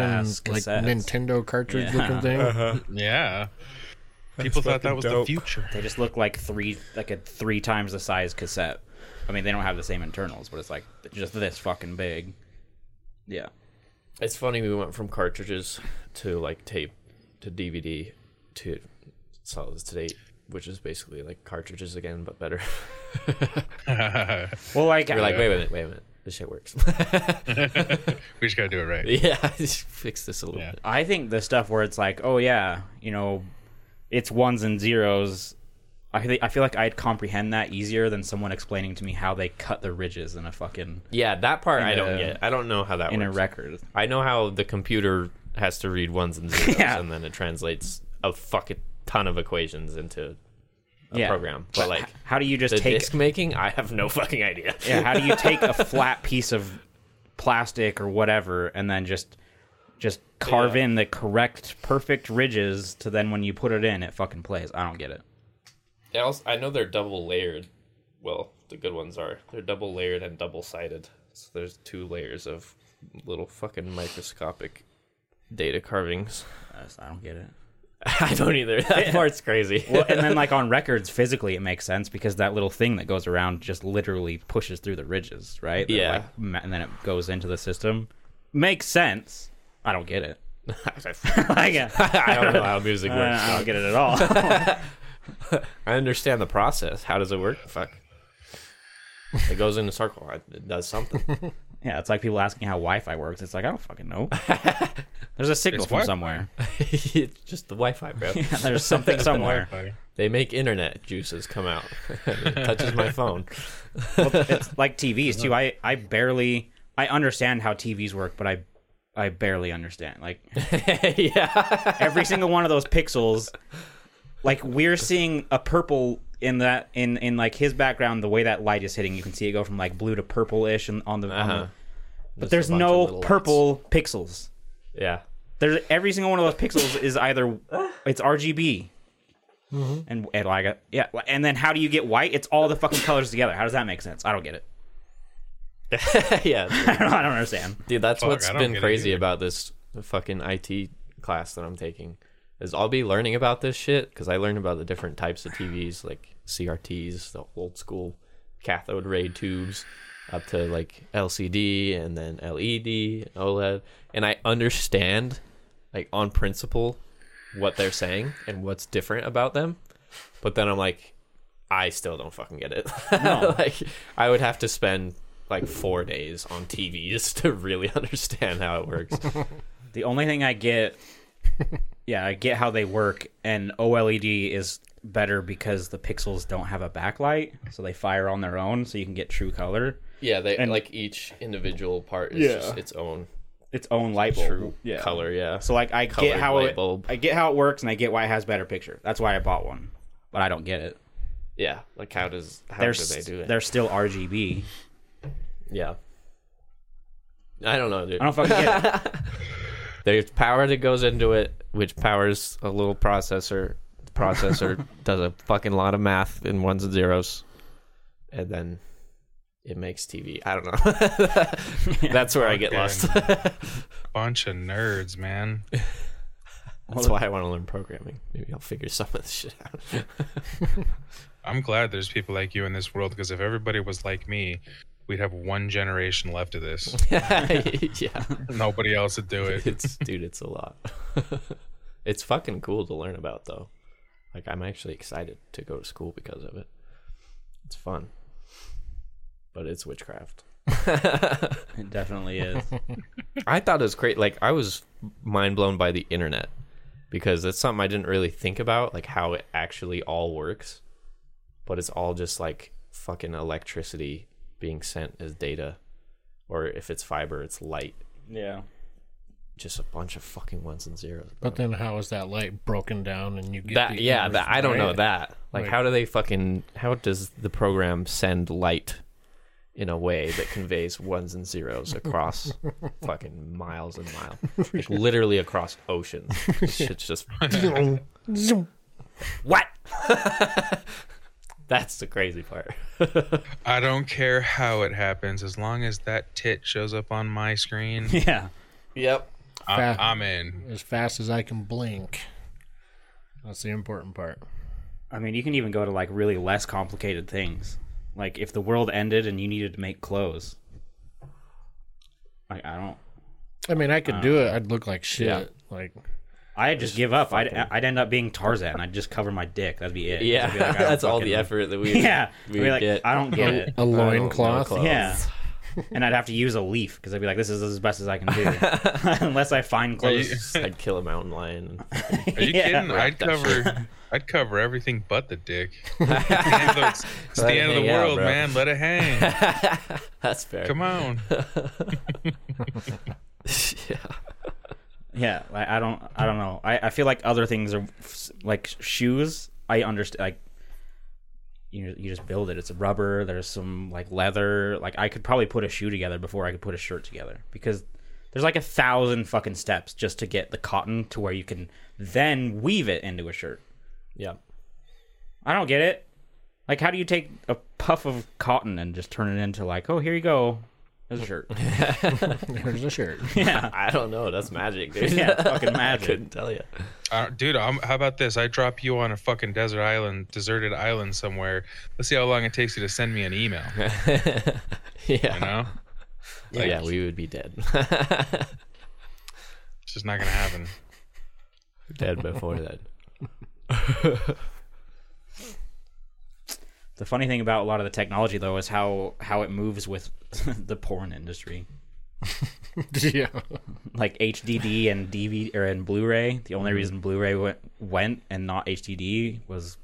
like. Nintendo cartridge Yeah. looking thing. Yeah. People thought that was dope. the future. They just look like three, like a three times the size cassette. I mean, they don't have the same internals, but it's like just this fucking big. Yeah. It's funny we went from cartridges to like tape to DVD to solid state, which is basically like cartridges again but better. Well, like, You're like, uh, wait a minute, wait a minute, this shit works. we just gotta do it right. yeah, just fix this a little Yeah. bit. I think the stuff where it's like, oh yeah, you know, it's ones and zeros. I think I feel like I'd comprehend that easier than someone explaining to me how they cut the ridges in a fucking Yeah, that part I don't get. I don't know how that in a record. I know how the computer has to read ones and zeros, Yeah. and then it translates a fucking ton of equations into a Yeah. program. But like how do you just the take? disc making, I have no fucking idea. yeah, how do you take a flat piece of plastic or whatever and then just just carve Yeah. in the correct perfect ridges to then when you put it in it fucking plays. I don't get it. I, also, I know they're double layered. Well, the good ones are. They're double layered and double sided. So there's two layers of little fucking microscopic data carvings. I don't get it. I don't either. That part's crazy. Well, and then like on records, physically it makes sense because that little thing that goes around just literally pushes through the ridges, right? That, Yeah. like, and then it goes into the system. Makes sense. I don't get it. uh, I don't know how music works. I don't get it at all. I understand the process. How does it work? Fuck. It goes in a circle. It does something. yeah, it's like people asking how Wi-Fi works. It's like I don't fucking know. There's a signal It's from Wi-Fi. somewhere. it's just the Wi-Fi, bro. Yeah, there's something somewhere. Wi-Fi. They make internet juices come out. it touches my phone. well, it's like TVs too. Uh-huh. I I barely I understand how TVs work, but I I barely understand. Like yeah. every single one of those pixels, like we're seeing a purple in that in in like his background. The way that light is hitting, you can see it go from like blue to purple-ish and on the. Uh-huh. the but Just there's a bunch of no little lights. purple pixels. Yeah. There's every single one of those pixels is either it's RGB. And, and like yeah, and then how do you get white? It's all the fucking colors together. How does that make sense? I don't get it. yeah. I don't, I don't understand. Dude, that's Fuck, what's I don't been crazy about this fucking IT class that I'm taking. Is I'll be learning about this shit because I learned about the different types of TVs, like CRTs, the old school cathode ray tubes, up to like LCD and then LED, OLED, and I understand, like on principle, what they're saying and what's different about them. But then I'm like, I still don't fucking get it. like I would have to spend like four days on TVs to really understand how it works. The only thing I get, yeah, I get how they work, and OLED is better because the pixels don't have a backlight, so they fire on their own, so you can get true color. Yeah, they And- like each individual part is Yeah. just its own Its own light bulb. true yeah. color. Yeah. So like I Colored get how light it, bulb. I get how it works, and I get why it has better picture. That's why I bought one, but I don't get it. yeah, like how does how They're do they do it? they're still RGB. Yeah. I don't know, dude. I don't fucking get it. There's power that goes into it, which powers a little processor. The processor does a fucking lot of math in ones and zeros, and then it makes TV. I don't know. That's where I get lost. Bunch of nerds, man. That's why I want to learn programming. Maybe I'll figure some of this shit out. I'm glad there's people like you in this world because if everybody was like me, we'd have one generation left of this. yeah, Nobody else would do it. it's dude, it's a lot. it's fucking cool to learn about though. Like I'm actually excited to go to school because of it. It's fun, but it's witchcraft. It definitely is. I thought it was great. Like I was mind blown by the internet because it's something I didn't really think about, like how it actually all works. But it's all just like fucking electricity being sent as data, or if it's fiber, it's light. Yeah. Just a bunch of fucking ones and zeros. bro. But then how is that light broken down and you get that the yeah, that I don't know that. Like, Like- how do they fucking? How does the program send light in a way that conveys ones and zeros across fucking miles and miles, like literally across oceans? This Shit's just Zoom. What? That's the crazy part. I don't care how it happens, as long as that tit shows up on my screen. Yeah. yep. I'm, Fat. I'm in. As fast as I can blink. That's the important part. I mean, you can even go to like really less complicated things. Like if the world ended and you needed to make clothes. Like I don't. I mean, I could do uh, it. I'd look like shit. Yeah. Like, I'd just give up. I'd, I'd end up being Tarzan. I'd just cover my dick. That'd be it. Yeah, be like, that's all the effort that we Yeah, we I'd be like, get. I don't get it. a loincloth. clothes. Yeah, and I'd have to use a leaf because I'd be like, "This is as best as I can do," unless I find Are you, clothes. I'd kill a mountain lion. are you Yeah. kidding? I'd cover. I'd cover everything but the dick. It's the end of the, it's Let end of the hang out, world, man. Let it hang. That's fair. Come on. yeah. Yeah, like, I don't, I don't know. I, I feel like other things are like shoes. I understand. Like you, you just build it. It's rubber. There's some like leather. Like I could probably put a shoe together before I could put a shirt together because there's like a thousand fucking steps just to get the cotton to where you can then weave it into a shirt. Yeah. I don't get it. Like, how do you take a puff of cotton and just turn it into like, oh, here you go, there's a shirt? There's a shirt. yeah, I don't know. That's magic, dude. Yeah, it's fucking I magic. couldn't tell you. Uh, dude, I'm, how about this? I drop you on a fucking desert island, deserted island somewhere. Let's see how long it takes you to send me an email. yeah. You know, yeah, we would be dead. it's just not gonna happen. dead before that. The funny thing about a lot of the technology though is how how it moves with the porn industry. yeah. Like HDD and DVD or and Blu-ray. The only mm-hmm. reason Blu-ray went, went and not HDD was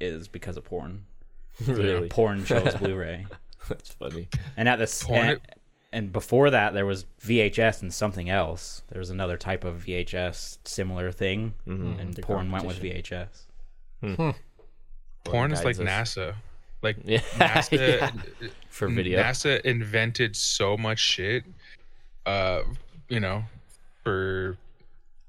is because of porn. really. Porn chose Blu-ray, That's funny. and at this Porn- and, and before that there was VHS and something else. There was another type of VHS similar thing, mm-hmm. and The porn went with competition. VHS. Hmm. Hmm. Porn is like us. NASA. Like Yeah. NASA, Yeah. For video. NASA invented so much shit. Uh, you know, for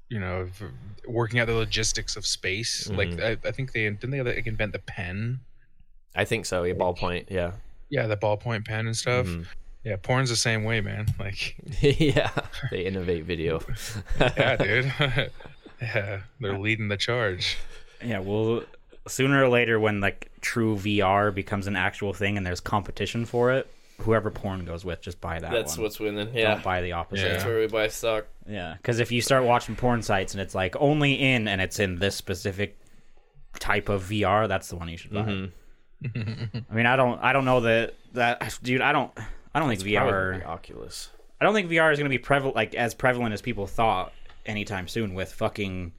you know, for working out the logistics of space. Mm-hmm. Like I, I think they didn't they like, invent the pen. I think so. A ballpoint. Yeah. Yeah, the ballpoint pen and stuff. Mm-hmm. Yeah, porn's the same way, man. Like, yeah. They innovate video. yeah, dude. yeah, they're leading the charge. Yeah, well, sooner or later, when like true VR becomes an actual thing and there's competition for it, whoever porn goes with, just buy that That's one. what's winning. Yeah, don't buy the opposite. Yeah. That's where we buy stock. Yeah, because if you start watching porn sites and it's like only in and it's in this specific type of VR, that's the one you should buy. Mm-hmm. I mean, I don't, I don't know that that dude. I don't, I don't think VR. Oculus. I don't think VR is going to be prevalent, like as prevalent as people thought anytime soon. With fucking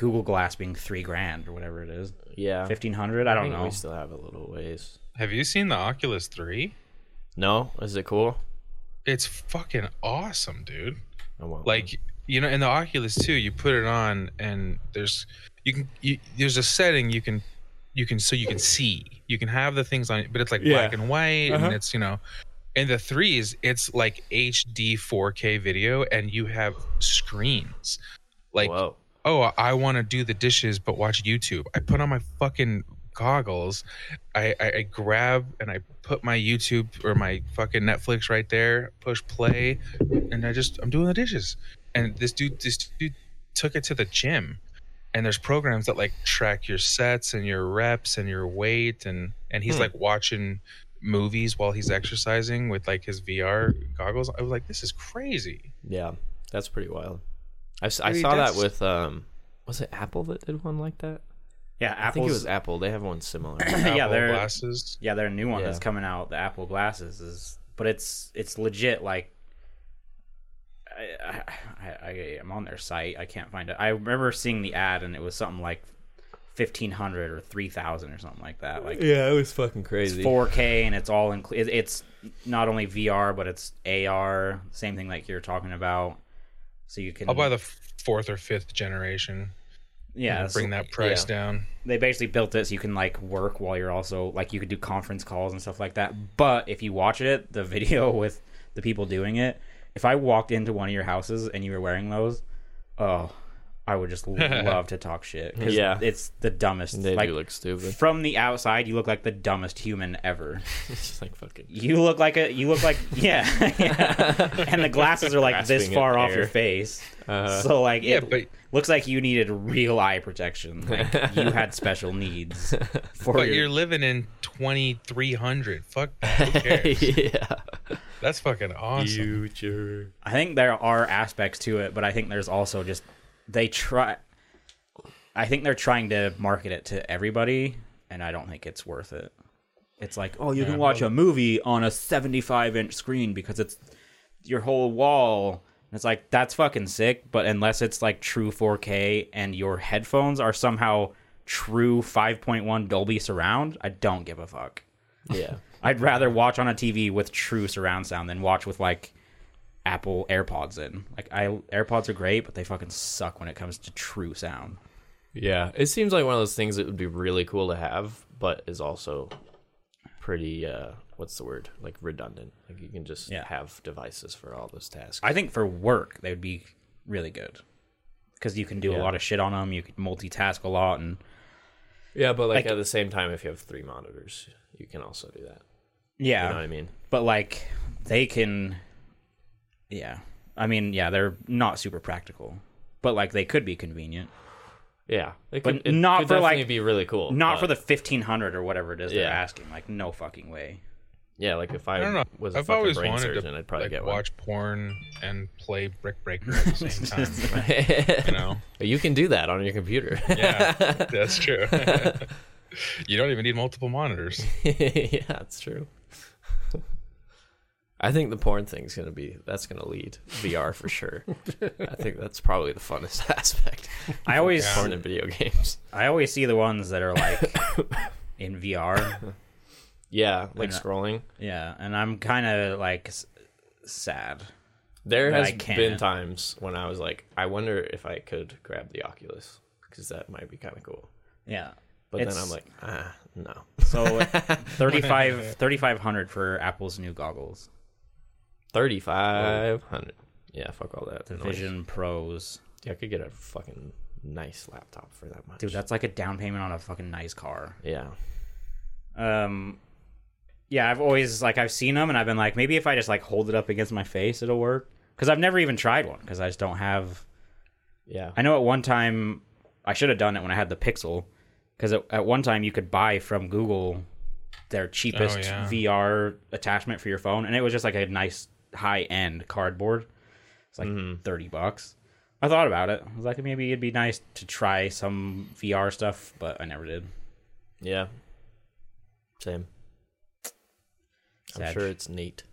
Google Glass being three grand or whatever it is, Yeah. fifteen hundred. I don't think know. We still have a little ways. Have you seen the Oculus 3? No? Is it cool? It's fucking awesome, dude. I won't. Like, you know, in the Oculus 2, you put it on and there's you can you, there's a setting you can you can so you can see. You can have the things on it, but it's like black and white and uh-huh. it's, you know, in the threes, it's like HD 4K video and you have screens. Like Whoa. Oh, I want to do the dishes but watch YouTube. I put on my fucking goggles. I, I, I grab and I put my YouTube or my fucking Netflix right there, push play, and I just I'm doing the dishes. And this dude this dude took it to the gym. And there's programs that like track your sets and your reps and your weight and and he's Hmm. like watching movies while he's exercising with like his VR goggles. I was like, this is crazy. Yeah. That's pretty wild. I, s- I Dude, saw that with um was it Apple that did one like that? Yeah, Apple I think it was Apple. They have one similar. yeah, Apple they're glasses. yeah, their new one Yeah. that's coming out, the Apple glasses is, but it's it's legit. Like, I, I, I I'm on their site. I can't find it. I remember seeing the ad, and it was something like fifteen hundred or three thousand or something like that. Like yeah, it was fucking crazy. 4K, and it's all in. it- It's not only VR, but it's AR. Same thing like you're talking about. So you can. I'll buy the fourth or fifth generation. yeah. bring so that price yeah. down. they basically built it so you can like work while you're also like you could do conference calls and stuff like that. But if you watch it, the video with the people doing it, if I walked into one of your houses and you were wearing those, oh, I would just love to talk shit. 'cause Yeah. it's the dumbest. They like do look stupid. from the outside, you look like the dumbest human ever. It's just like fucking. You look like a. You look like yeah, yeah. And the glasses are like this far off air. your face, Uh, so like Yeah, it but looks like you needed real eye protection. Like you had special needs. For but your- you're living in 2300. Fuck that. Who cares? yeah. That's fucking awesome. Future. I think there are aspects to it, but I think there's also just they try. I think they're trying to market it to everybody, and I don't think it's worth it. It's like, oh, you Yeah, can watch a movie on a 75 inch screen because it's your whole wall. And it's like that's fucking sick, but unless it's like true 4K and your headphones are somehow true 5.1 Dolby surround, I don't give a fuck. Yeah. I'd rather watch on a TV with true surround sound than watch with like Apple AirPods in. Like I AirPods are great, but they fucking suck when it comes to true sound. Yeah. It seems like one of those things that would be really cool to have, but is also pretty. uh What's the word? Like redundant. Like you can just Yeah. have devices for all those tasks. I think for work they would be really good because you can do a lot of shit on them. You can multitask a lot, and yeah, but like, like- at the same time, if you have three monitors, you can also do that. yeah, You know what I mean? but like they can, yeah. I mean, yeah, they're not super practical, but like they could be convenient. Yeah, it But could, it not could for, like- be really cool. Not but- for the fifteen hundred or whatever it is they're asking. Like, no fucking way. yeah. Like if I, I don't know. was a I've fucking always brain wanted surgeon, to I'd probably like, get one. watch porn and play Brick Breaker at the same time. you know? you can do that on your computer. Yeah, that's true. you don't even need multiple monitors. yeah, that's true. I think the porn thing's gonna be that's gonna lead VR for sure. I think that's probably the funnest aspect. I always Yeah. Porn in video games. I always see the ones that are like in VR. Yeah, like And, uh, scrolling. Yeah, and I'm kind of like s- sad. There has been times when I was like, I wonder if I could grab the Oculus because that might be kind of cool. Yeah. But It's- then I'm like, ah, no. So 35 3500 for Apple's new goggles. Thirty five hundred. Yeah, fuck all that. The noise. Vision Pros. Yeah, I could get a fucking nice laptop for that much. Dude, that's like a down payment on a fucking nice car. yeah. Um yeah, I've always like I've seen them and I've been like maybe if I just like hold it up against my face it'll work cuz I've never even tried one cuz I just don't have Yeah. I know at one time I should have done it when I had the Pixel because at, at one time you could buy from Google their cheapest Oh, yeah. VR attachment for your phone, and it was just like a nice high end cardboard. It's like Mm-hmm. thirty bucks. I thought about it. I was like, maybe it'd be nice to try some VR stuff, but I never did. Yeah. Same. I'm sure it's neat.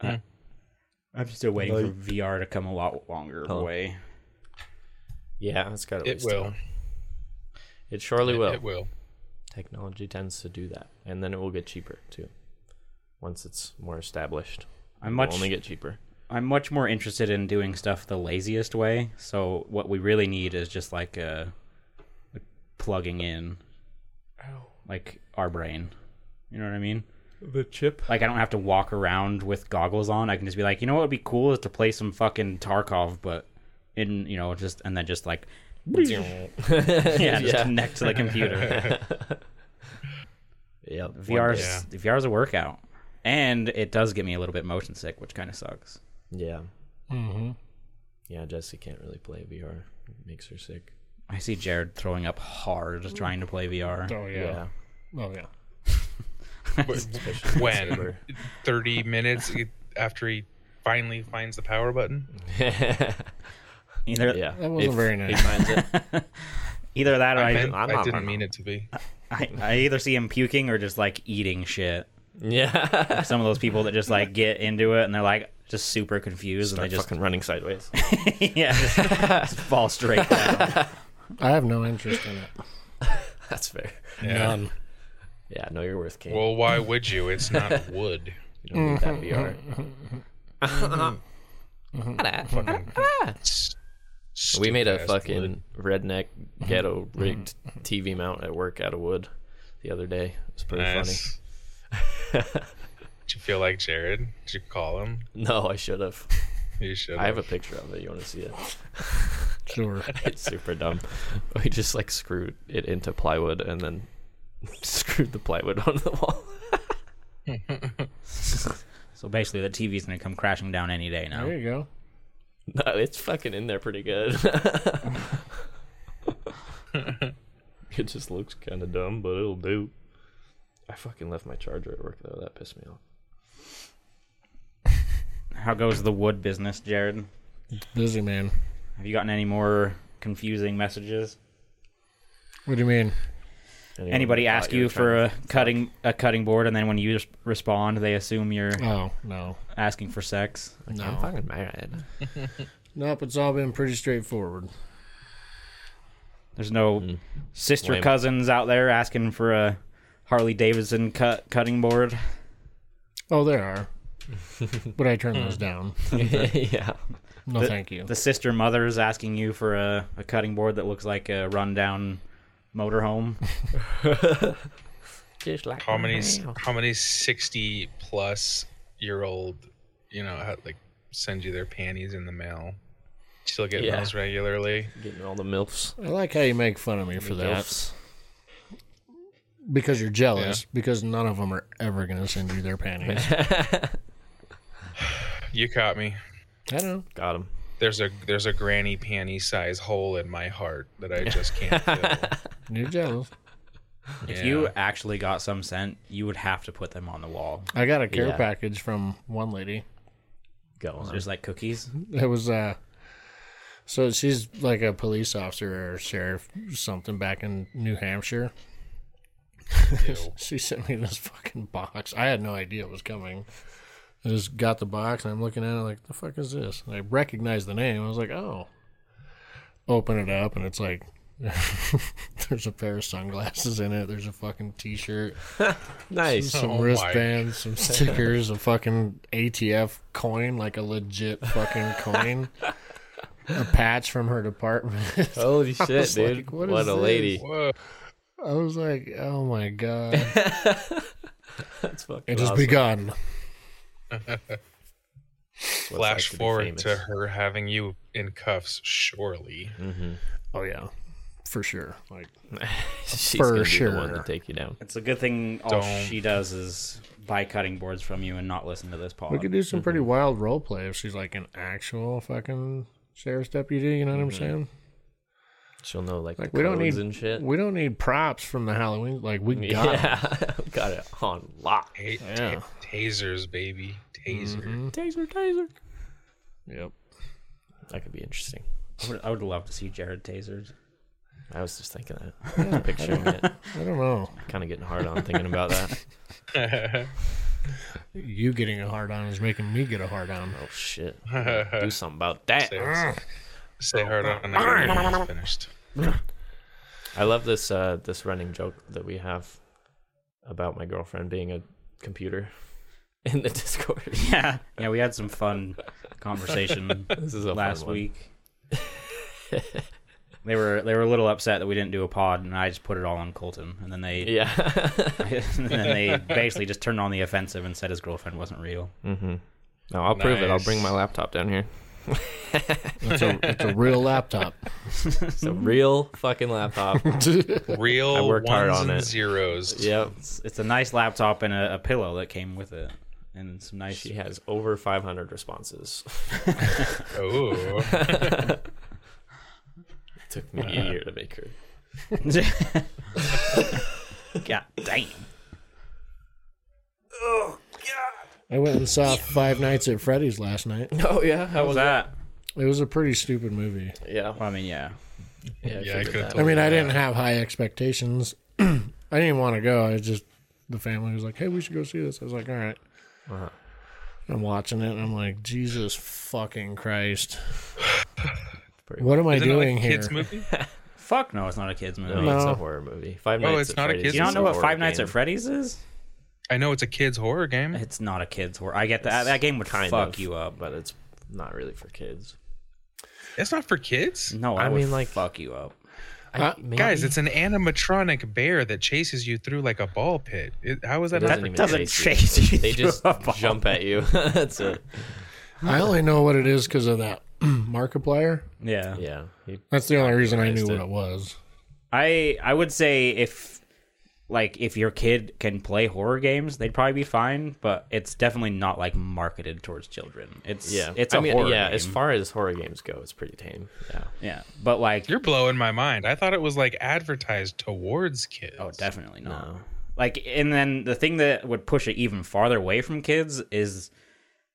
I'm still waiting for VR to come a lot longer Huh. away. Yeah, it's got at It least will. It surely It, will. it will. Technology tends to do that, and then it will get cheaper too. Once it's more established, I'm much only get cheaper. I'm much more interested in doing stuff the laziest way. So what we really need is just like a, like plugging in, like our brain. You know what I mean? The chip. Like I don't have to walk around with goggles on. I can just be like, you know what would be cool is to play some fucking Tarkov, but in you know just and then just like yeah, just Yeah. connect to the computer. Yep. VR's Yeah. VR's a workout, and it does get me a little bit motion sick, which kind of sucks. Yeah. Mm-hmm. Yeah. Jesse can't really play VR. It makes her sick. I see Jared throwing up hard trying to play VR. Oh yeah. Oh yeah. when 30 minutes after he finally finds the power button. Either yeah. That wasn't If very He finds it. either that or I, I, meant, I'm I not- didn't I'm mean it to be. I, I either see him puking or just like eating shit. Yeah. Some of those people that just like get into it and they're like just super confused Start and they just fucking running sideways. yeah just, just fall straight down. I have no interest in it. That's fair. Yeah. None. Yeah. No, you're worth king. Well, why would you? It's not wood. you don't need that VR. S- mm-hmm. We made a fucking wood. redneck ghetto rigged mm-hmm. TV mount at work out of wood the other day. It was pretty Nice. Did you feel like Jared? Did you call him? No, I should have. You should. I have a picture of it. You want to see it? Sure. It's super dumb. We just like screwed it into plywood and then screwed the plywood onto the wall. So basically, the TV's gonna come crashing down any day now. There you go. No, it's fucking in there pretty good. it just looks kind of dumb, but it'll do. I fucking left my charger at work though. That pissed me off. How goes the wood business, Jared? Busy man. Have you gotten any more confusing messages? What do you mean? Anyone Anybody ask you for a to- cutting a cutting board, and then when you respond, they assume you're Oh no, asking for sex? No, I'm fucking mad. nope. It's all been pretty straightforward. There's no Mm. sister Lame. cousins out there asking for a Harley Davidson cut cutting board. Oh, there are, but I turned those down. yeah. No, The- thank you. The sister mother is asking you for a, a cutting board that looks like a rundown motorhome. Just like how many my how many sixty plus year old you know had, like send you their panties in the mail. Still get Yeah. those regularly. getting all the milfs. I like how you make fun of me for that Gifts. Because you're jealous. Because none of them are ever gonna send you their panties. You caught me. I don't know. Got him. There's a there's a granny panty size hole in my heart that I just can't fill. You're jealous. If Yeah. you actually got some scent, you would have to put them on the wall. I got a care Yeah. package from one lady. Go on. Just like cookies. It was uh so she's like a police officer or sheriff something back in New Hampshire. she sent me this fucking box. I had no idea it was coming. I just got the box and I'm looking at it like, the fuck is this? And I recognized the name. I was like, oh. Open it up and it's like there's a pair of sunglasses in it. There's a fucking t-shirt, nice. some Oh wristbands, some stickers, a fucking ATF coin, like a legit fucking coin, a patch from her department. Holy shit, dude! like, what a this? lady. Whoa. I was like, oh my god, That's fucking it has awesome. begun. Flash like to be forward famous. to her having you in cuffs, surely. Mm-hmm. Oh yeah, for sure. Like, She's For gonna be the one to sure. take you down. It's a good thing all Don't. she does is buy cutting boards from you and not listen to this pod. we could do some pretty mm-hmm. wild role play if she's like an actual fucking sheriff's deputy. You know what I'm mm-hmm. saying? She'll know like, Like we don't need and shit. we don't need props from the Halloween. Like we got 'em. yeah, got it on lock. Hey, ta- Yeah. tasers, baby, taser. Mhm. Taser, taser. Yep. That could be interesting. I would, I would love to see Jared tasered. I was just thinking that, picturing it, I don't know. kind of getting hard on thinking about that. You getting a hard on is making me get a hard on. Oh shit! Do something about that. Say, say hard on again it's finished. I love this uh, this running joke that we have about my girlfriend being a computer in the Discord. Yeah, yeah, we had some fun conversation this is a last fun week. They were they were a little upset that we didn't do a pod, and I just put it all on Colton, and then they Yeah. and then they basically just turned on the offensive and said his girlfriend wasn't real. mm-hmm. No, I'll prove it. I'll bring my laptop down here. It's a it's a real laptop. It's a real fucking laptop. Real I worked ones hard on and it. zeros. yep. It's, it's a nice laptop and a, a pillow that came with it, and some nice. She has over 500 responses. Oh, took me a year to make her. Went and saw Five Nights at Freddy's last night. Oh yeah, How was that? It was a pretty stupid movie. Yeah, Well, I mean, yeah. yeah. Yeah, I could've that. I mean, I didn't have high expectations. I didn't want to go. I just the family was like, "Hey, we should go see this." I was like, "All right." Uh-huh. I'm watching it, and I'm like, "Jesus fucking Christ! Pretty What am I Isn't it doing like a here?" kids movie? Fuck no, it's not a kids movie. No, No. it's a horror movie. Five Oh, Nights it's at not a Freddy's kid's You don't know a what horror Five Nights game. at Freddy's is? I know it's a kids horror game. It's not a kids horror. I get that. That game would Kind of fuck of, you up. but it's not really for kids. It's not for kids. No, I I, mean, mean like- fuck you up. Uh, Guys, it's an animatronic bear that chases you through like a ball pit. It, how is that It not doesn't for doesn't chase you. chase you They just a ball jump at you. That's it. I only know what it is because of that Markiplier. Yeah. Yeah. He, That's the only reason I knew Popularized what it. it was. I I would say if like if your kid can play horror games, they'd probably be fine. But it's definitely not like marketed towards children. It's yeah. it's a I mean, horror yeah. game. As far as horror games go, it's pretty tame. Yeah. yeah, but like You're blowing my mind. I thought it was like advertised towards kids. oh, definitely not. No. Like, and then the thing that would push it even farther away from kids is.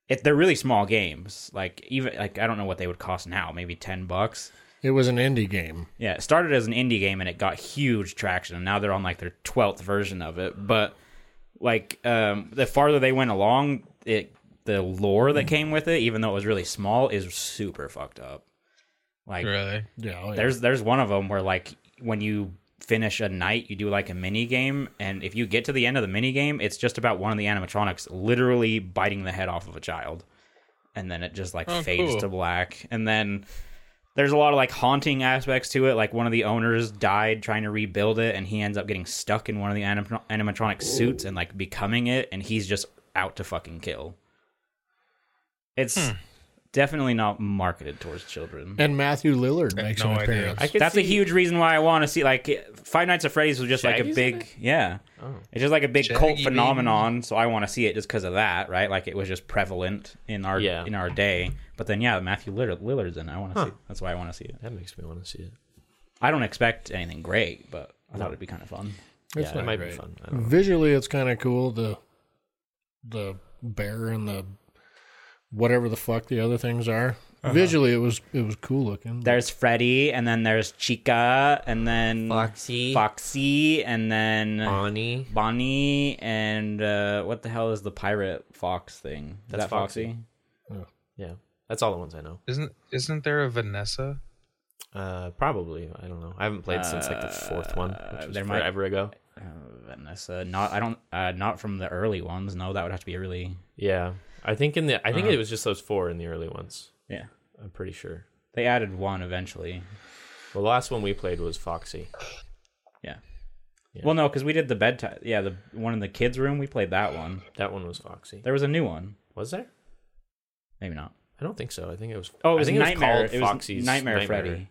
It, they're really small games. Like even like I don't know what they would cost now, maybe ten bucks. It was an indie game. Yeah, it started as an indie game and it got huge traction. And now they're on like their twelfth version of it. But like um, the farther they went along, it the lore that came with it, even though it was really small, is super fucked up. Like Really? Yeah, oh, yeah. there's there's one of them where like when you finish a night, you do like a mini game, and if you get to the end of the mini game, it's just about one of the animatronics literally biting the head off of a child, and then it just like Oh, fades cool. to black, and then there's a lot of like haunting aspects to it. Like one of the owners died trying to rebuild it, and he ends up getting stuck in one of the anim- animatronic suits and like becoming it, and he's just out to fucking kill. It's Hmm. Definitely not marketed towards children. and Matthew Lillard makes no an idea. appearance. I could That's a see- huge reason why I want to see like Five Nights at Freddy's was just like a Shaggy's in big it? yeah. Oh. It's just like a big Shaggy, cult baby. phenomenon, so I want to see it just because of that, right? Like it was just prevalent in our Yeah. in our day. But then yeah, Matthew Lillard, Lillard's in. it. I want to see. That's why I want to see it. That makes me want to see it. I don't expect anything great, but I thought it'd be kind of fun. It's yeah, not it might great. be fun. I don't know. Visually, it's kind of cool. The the bear and the whatever the fuck the other things are. Visually, it was it was cool looking. There's Freddy, and then there's Chica, and then Foxy, Foxy, and then Bonnie. Bonnie, and uh, what the hell is the pirate fox thing? Is That's that Foxy? Yeah, that's all the ones I know. Isn't isn't there a Vanessa? Uh, probably. I don't know. I haven't played since like the fourth one, which was there might- forever ago. Uh, Vanessa, not I don't uh, not from the early ones. No, that would have to be a really Yeah, I think in the I think Uh-huh. it was just those four in the early ones. yeah. I'm pretty sure. They added one eventually. Well, the last one we played was Foxy. Yeah. Yeah. Well, no, because we did the bedtime. Yeah, the one in the kids' room. We played that one. That one was Foxy. There was a new one. Was there? Maybe not. I don't think so. I think it was. Oh, it I was think Nightmare. It was, It called was Foxy's Nightmare, Freddy.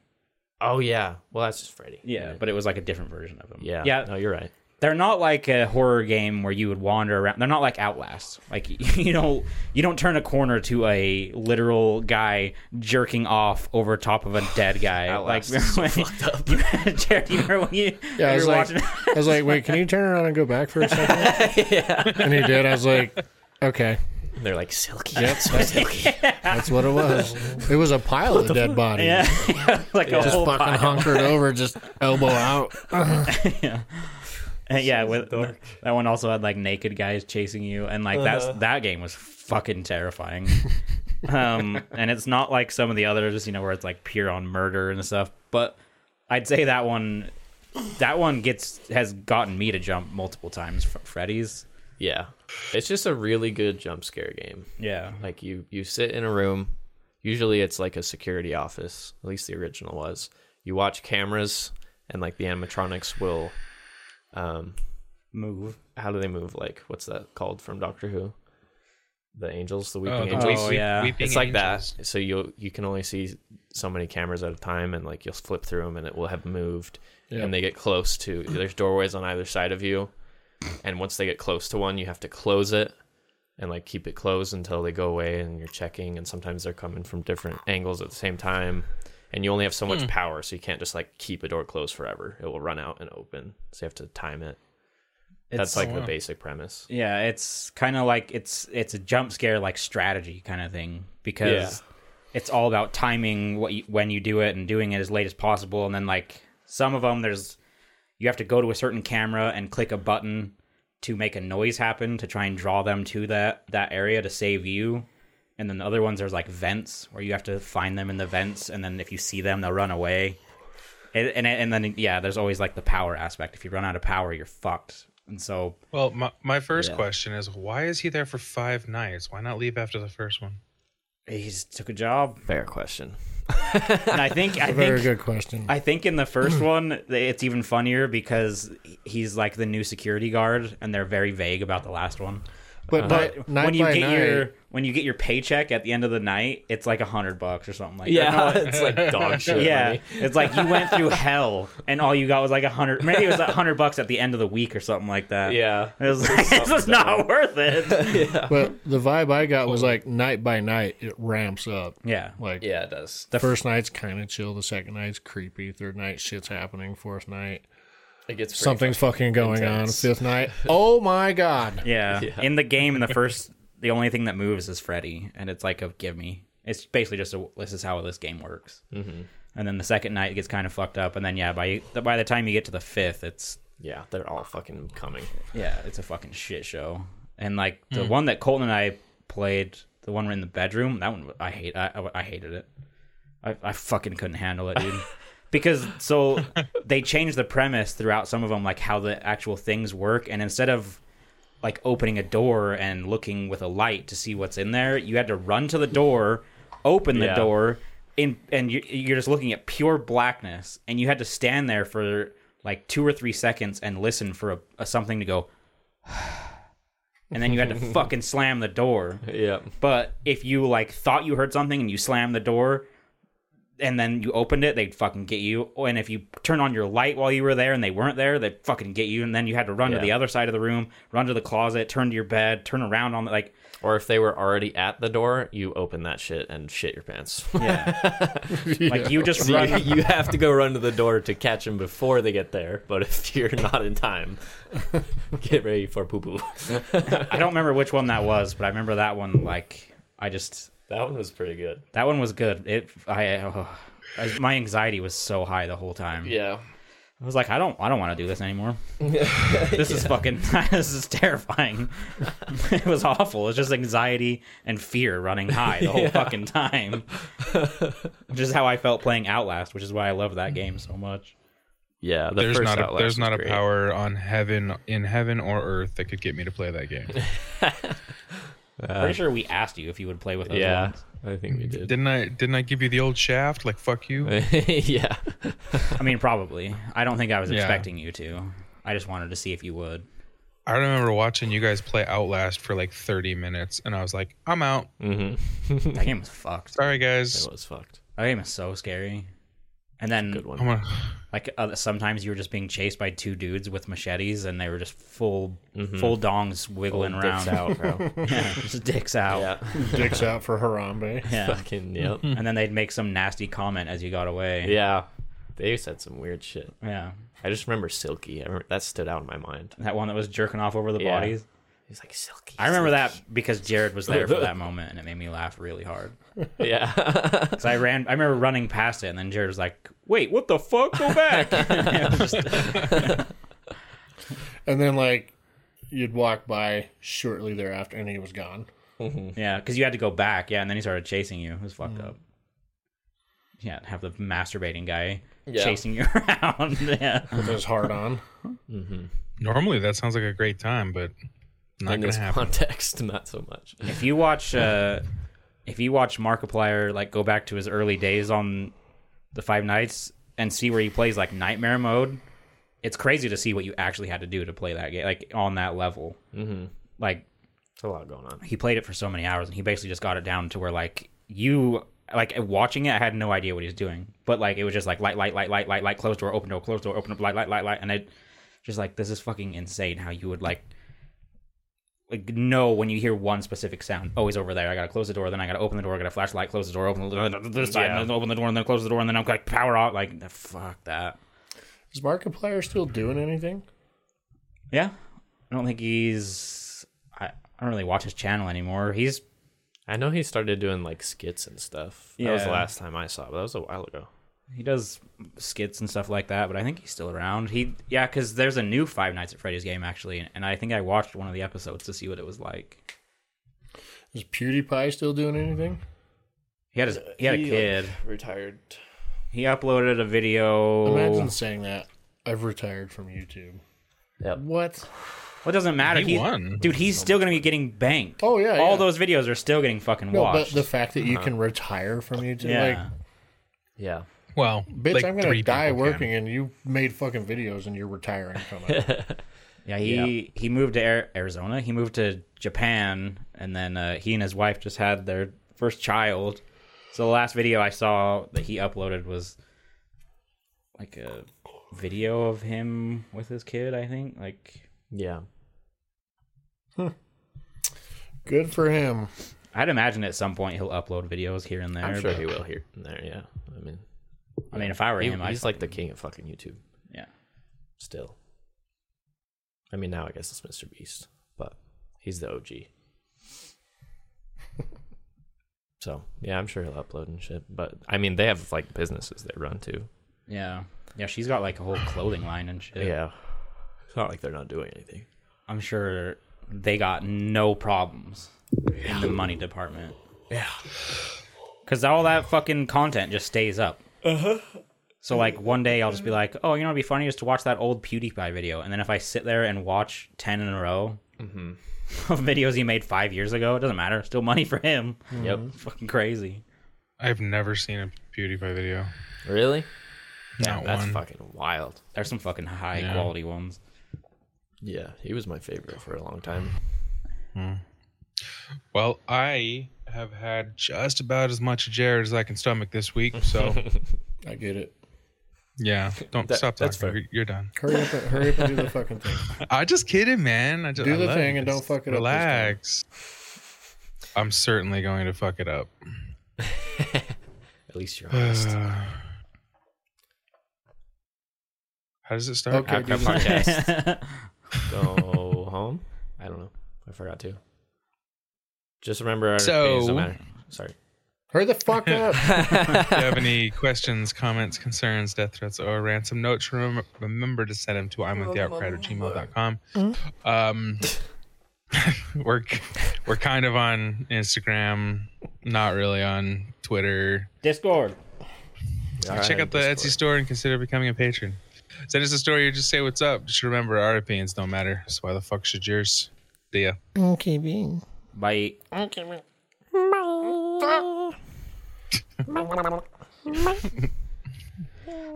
Oh yeah. Well, that's just Freddy. Yeah, but it was like a different version of him. yeah. yeah. No, you're right. They're not like a horror game where you would wander around. They're not like Outlast. Like you don't you don't turn a corner to a literal guy jerking off over top of a dead guy. Outlast like is so when- fucked up. You, Jared, you remember when you, Yeah, I was were like, watching? I was like, wait, can you turn around and go back for a second? yeah. and he did. I was like, okay, They're like silky. Yep. so silky. that's what it was. It was a pile of dead bodies. yeah, yeah, like a Yeah. Just whole fucking pile. hunkered over, just elbow out. yeah. And yeah, with, that one also had like naked guys chasing you, and like Uh-huh. that game was fucking terrifying. um, and it's not like some of the others, you know, where it's like pure on murder and stuff. But I'd say that one, that one gets has gotten me to jump multiple times. F- Freddy's, yeah. It's just a really good jump scare game. yeah, Like you you sit in a room. Usually it's like a security office. At least the original was. You watch cameras and like the animatronics will um move. how do they move? Like what's that called from Doctor Who? The angels, the weeping Oh, the angels. Oh, yeah. weeping it's like angels. that. So you you can only see so many cameras at a time, and like you'll flip through them, and it will have moved, Yeah. and they get close to. There's doorways on either side of you, and once they get close to one, you have to close it, and like keep it closed until they go away, and you're checking, and sometimes they're coming from different angles at the same time, and you only have so much Hmm. power, so you can't just like keep a door closed forever. It will run out and open, so you have to time it. That's like the basic premise. Yeah, it's kind of like it's it's a jump scare like strategy kind of thing because it's all about timing what you, when you do it and doing it as late as possible and then like some of them there's you have to go to a certain camera and click a button to make a noise happen to try and draw them to that that area to save you and then the other ones there's like vents where you have to find them in the vents and then if you see them they'll run away and and, and then yeah there's always like the power aspect if you run out of power you're fucked and so Well, my, my first Yeah. question is why is he there for five nights? Why not leave after the first one? he took a job Fair question. and I think I A very think good question. I think in the first one it's even funnier because he's like the new security guard, and they're very vague about the last one. But But when you get night, your when you get your paycheck at the end of the night, it's like a hundred bucks or something like Yeah, that. No, it's like dog shit. yeah, money. it's like you went through hell and all you got was like a hundred. Maybe it was a hundred bucks at the end of the week or something like that. Yeah. it was like this is not worth it. but the vibe I got was like night by night it ramps up. yeah, Like Yeah, it does. the first night's kind of chill, the second night's creepy, third night shit's happening, fourth night It gets pretty something's fucking going intense. on, fifth night oh my god. yeah, Yeah. In the game, in the first, the only thing that moves is Freddy, and it's like a give me. It's basically just a this is how this game works. Mm-hmm. And then the second night it gets kind of fucked up, and then yeah, by by the time you get to the fifth, it's Yeah, they're all fucking coming. Yeah, it's a fucking shit show. And like the one that Colton and I played, the one in the bedroom, that one I hate. I, I, I hated it. I, I fucking couldn't handle it, dude. because so they changed the premise throughout some of them, like how the actual things work, and instead of like opening a door and looking with a light to see what's in there, you had to run to the door, open the Yeah. door, in and you, you're just looking at pure blackness, and you had to stand there for like two or three seconds and listen for a, a something to go. And then you had to fucking slam the door. Yeah. But if you like thought you heard something and you slammed the door and then you opened it, they'd fucking get you. And if you turn on your light while you were there and they weren't there, they'd fucking get you. And then you had to run to the other side of the room, run to the closet, turn to your bed, turn around on the like Or if they were already at the door, you open that shit and shit your pants. yeah. like you just So you, run you have to go run to the door to catch them before they get there. But if you're not in time, get ready for poo poo. I don't remember which one that was, but I remember that one like I just That one was pretty good. that one was good. It I, oh, I my anxiety was so high the whole time. Yeah. I was like, I don't, I don't want to do this anymore. this is fucking, this is terrifying. it was awful. It's just anxiety and fear running high the whole fucking time. which is how I felt playing Outlast, which is why I love that game so much. Yeah. The there's first not a Outlast there's not a great. power on heaven in heaven or earth that could get me to play that game. Pretty sure we asked you if you would play with us. Yeah. once. I think we did. Didn't I? Didn't I give you the old shaft? Like fuck you. yeah. I mean, probably. I don't think I was Yeah. expecting you to. I just wanted to see if you would. I remember watching you guys play Outlast for like 30 minutes, and I was like, I'm out. Mm-hmm. That game was fucked. Sorry, guys. It was fucked. That game is so scary. And then Good one. I'm gonna, Like uh, sometimes you were just being chased by two dudes with machetes, and they were just full, full dongs wiggling Full dicks around, out, bro. yeah, just dicks out. yeah. Dicks out for Harambe. Yeah. Fucking yep. and then they'd make some nasty comment as you got away. Yeah. They said some weird shit. yeah. I just remember Silky. I remember, that stood out in my mind. That one that was jerking off over the Yeah. bodies. He's like Silky. I remember that because Jared was there for that moment, and it made me laugh really hard. Yeah. So I ran. I remember running past it, and then Jared was like, "Wait, what the fuck? Go back!" It was just- And then like you'd walk by shortly thereafter and he was gone. Mm-hmm. yeah, because you had to go back. Yeah, and then he started chasing you. It was fucked mm-hmm. up. Yeah, have the masturbating guy Yeah. chasing you around. yeah. With his heart on. Mm-hmm. normally that sounds like a great time, but not in gonna this happen. context, not so much. If you watch, uh, if you watch Markiplier, like go back to his early days on the Five Nights and see where he plays like Nightmare mode, it's crazy to see what you actually had to do to play that game, like on that level. Mm-hmm. Like It's a lot going on. he played it for so many hours, and he basically just got it down to where like you. Like watching it, I had no idea what he was doing, but like it was just like light, light, light, light, light, light, close door, open door, close door, open up, light, light, light, light, and it just like this is fucking insane. How you would like like know when you hear one specific sound. Oh, he's over there. I gotta close the door. Then I gotta open the door. I gotta flashlight, close the door, open the door this side, Yeah. and then open the door, and then close the door, and then I'm like power out. Like the- fuck that. Is Markiplier still doing anything? Yeah, I don't think he's. I, I don't really watch his channel anymore. He's I know he started doing like skits and stuff. That was the last time I saw, but that was a while ago. He does skits and stuff like that, but I think he's still around. He yeah, because there's a new Five Nights at Freddy's game actually, and I think I watched one of the episodes to see what it was like. Is PewDiePie still doing anything? He had his, he had a kid. retired. He uploaded a video. Imagine saying that. I've retired from YouTube. Yep. What? Well, it doesn't matter. He He- won. dude. He's still gonna be getting banked. Oh yeah, all yeah. those videos are still getting fucking No, but watched. the fact that you uh-huh. can retire from YouTube, yeah, like, Yeah. Well, bitch, like I'm gonna die people can. working, and you made fucking videos, and you're retiring from it. Yeah, he he moved to Arizona. He moved to Japan, and then uh, he and his wife just had their first child. So the last video I saw that he uploaded was like a video of him with his kid. I think like Yeah. Good for him. I'd imagine at some point he'll upload videos here and there. I'm sure but- he will here and there. Yeah. I mean, I mean, if I were he- him, I'd he's like the king of fucking YouTube yeah. still. I mean, now I guess it's Mr. Beast, but he's the OG. so yeah, I'm sure he'll upload and shit. But I mean, they have like businesses they run too. Yeah. Yeah, she's got like a whole clothing line and shit. Yeah. It's not like they're not doing anything. I'm sure they got no problems in the money department. Yeah. Because all that fucking content just stays up. Uh-huh. So, like, one day I'll just be like, oh, you know it'd be funny is to watch that old PewDiePie video. And then if I sit there and watch 10 in a row of videos he made five years ago, it doesn't matter. Still money for him. Yep. Fucking crazy. I've never seen a PewDiePie video. Really? Not That's one. fucking wild. There's some fucking high Yeah. quality ones. Yeah, he was my favorite for a long time. Well, I have had just about as much Jared as I can stomach this week. So I get it. yeah, don't That- stop that's talking. fair. You're, you're done. Hurry up, and, hurry up and do the fucking thing. I just kidding, man. I just Do I the love thing you. and don't Just fuck it up this time. Relax. I'm certainly going to fuck it up. At least you're honest. How does it start? Okay, Outcry do the- podcast. Go home. I don't know. I forgot to. Just remember our So- opinions don't matter. Sorry. Hurry the fuck up. if you have any questions, comments, concerns, death threats, or ransom notes, remember, remember to send them to I'm with the outcry at gmail.com. Um, we're, we're kind of on Instagram, not really on Twitter. Discord. Check out the Etsy store and consider becoming a patron. Send us a story or just say what's up. Just remember, our opinions don't matter. So why the fuck should yours? See ya. okay, being. Bye. Bye.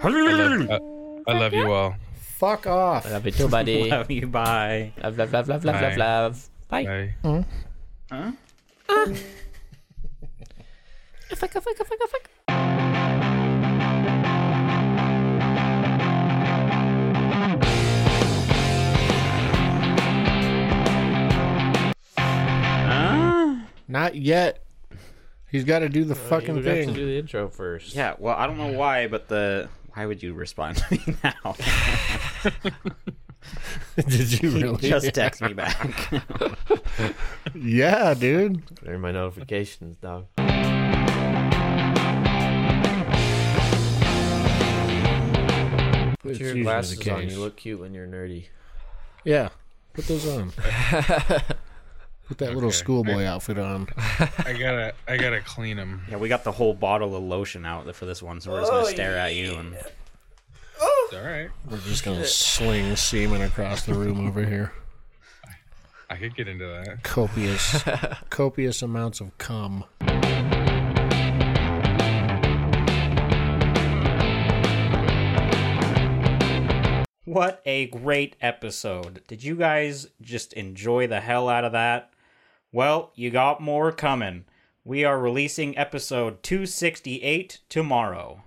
I love, uh, I love you all. Fuck off. I love you too, buddy. love, Love you. Bye. love, love, love, love, love, Bye. love. Bye. Bye. Huh? Fuck, fuck, fuck, fuck, fuck. Not yet. He's got to do the uh, fucking we got to thing. do the intro first. Yeah, well, I don't know why, but the why would you respond to me now? Did you really? Just text me back. yeah, dude. They're my notifications, dog. Put It's your usually glasses on. case. You look cute when you're nerdy. Yeah. Put those on. Put that little Okay. schoolboy outfit on. I gotta, I gotta clean him. yeah, we got the whole bottle of lotion out for this one, so we're just gonna oh, stare at you and Oh. All right. We're just gonna sling semen across the room over here. I could get into that. Copious, copious amounts of cum. What a great episode. Did you guys just enjoy the hell out of that? Well, you got more coming. We are releasing episode 268 tomorrow.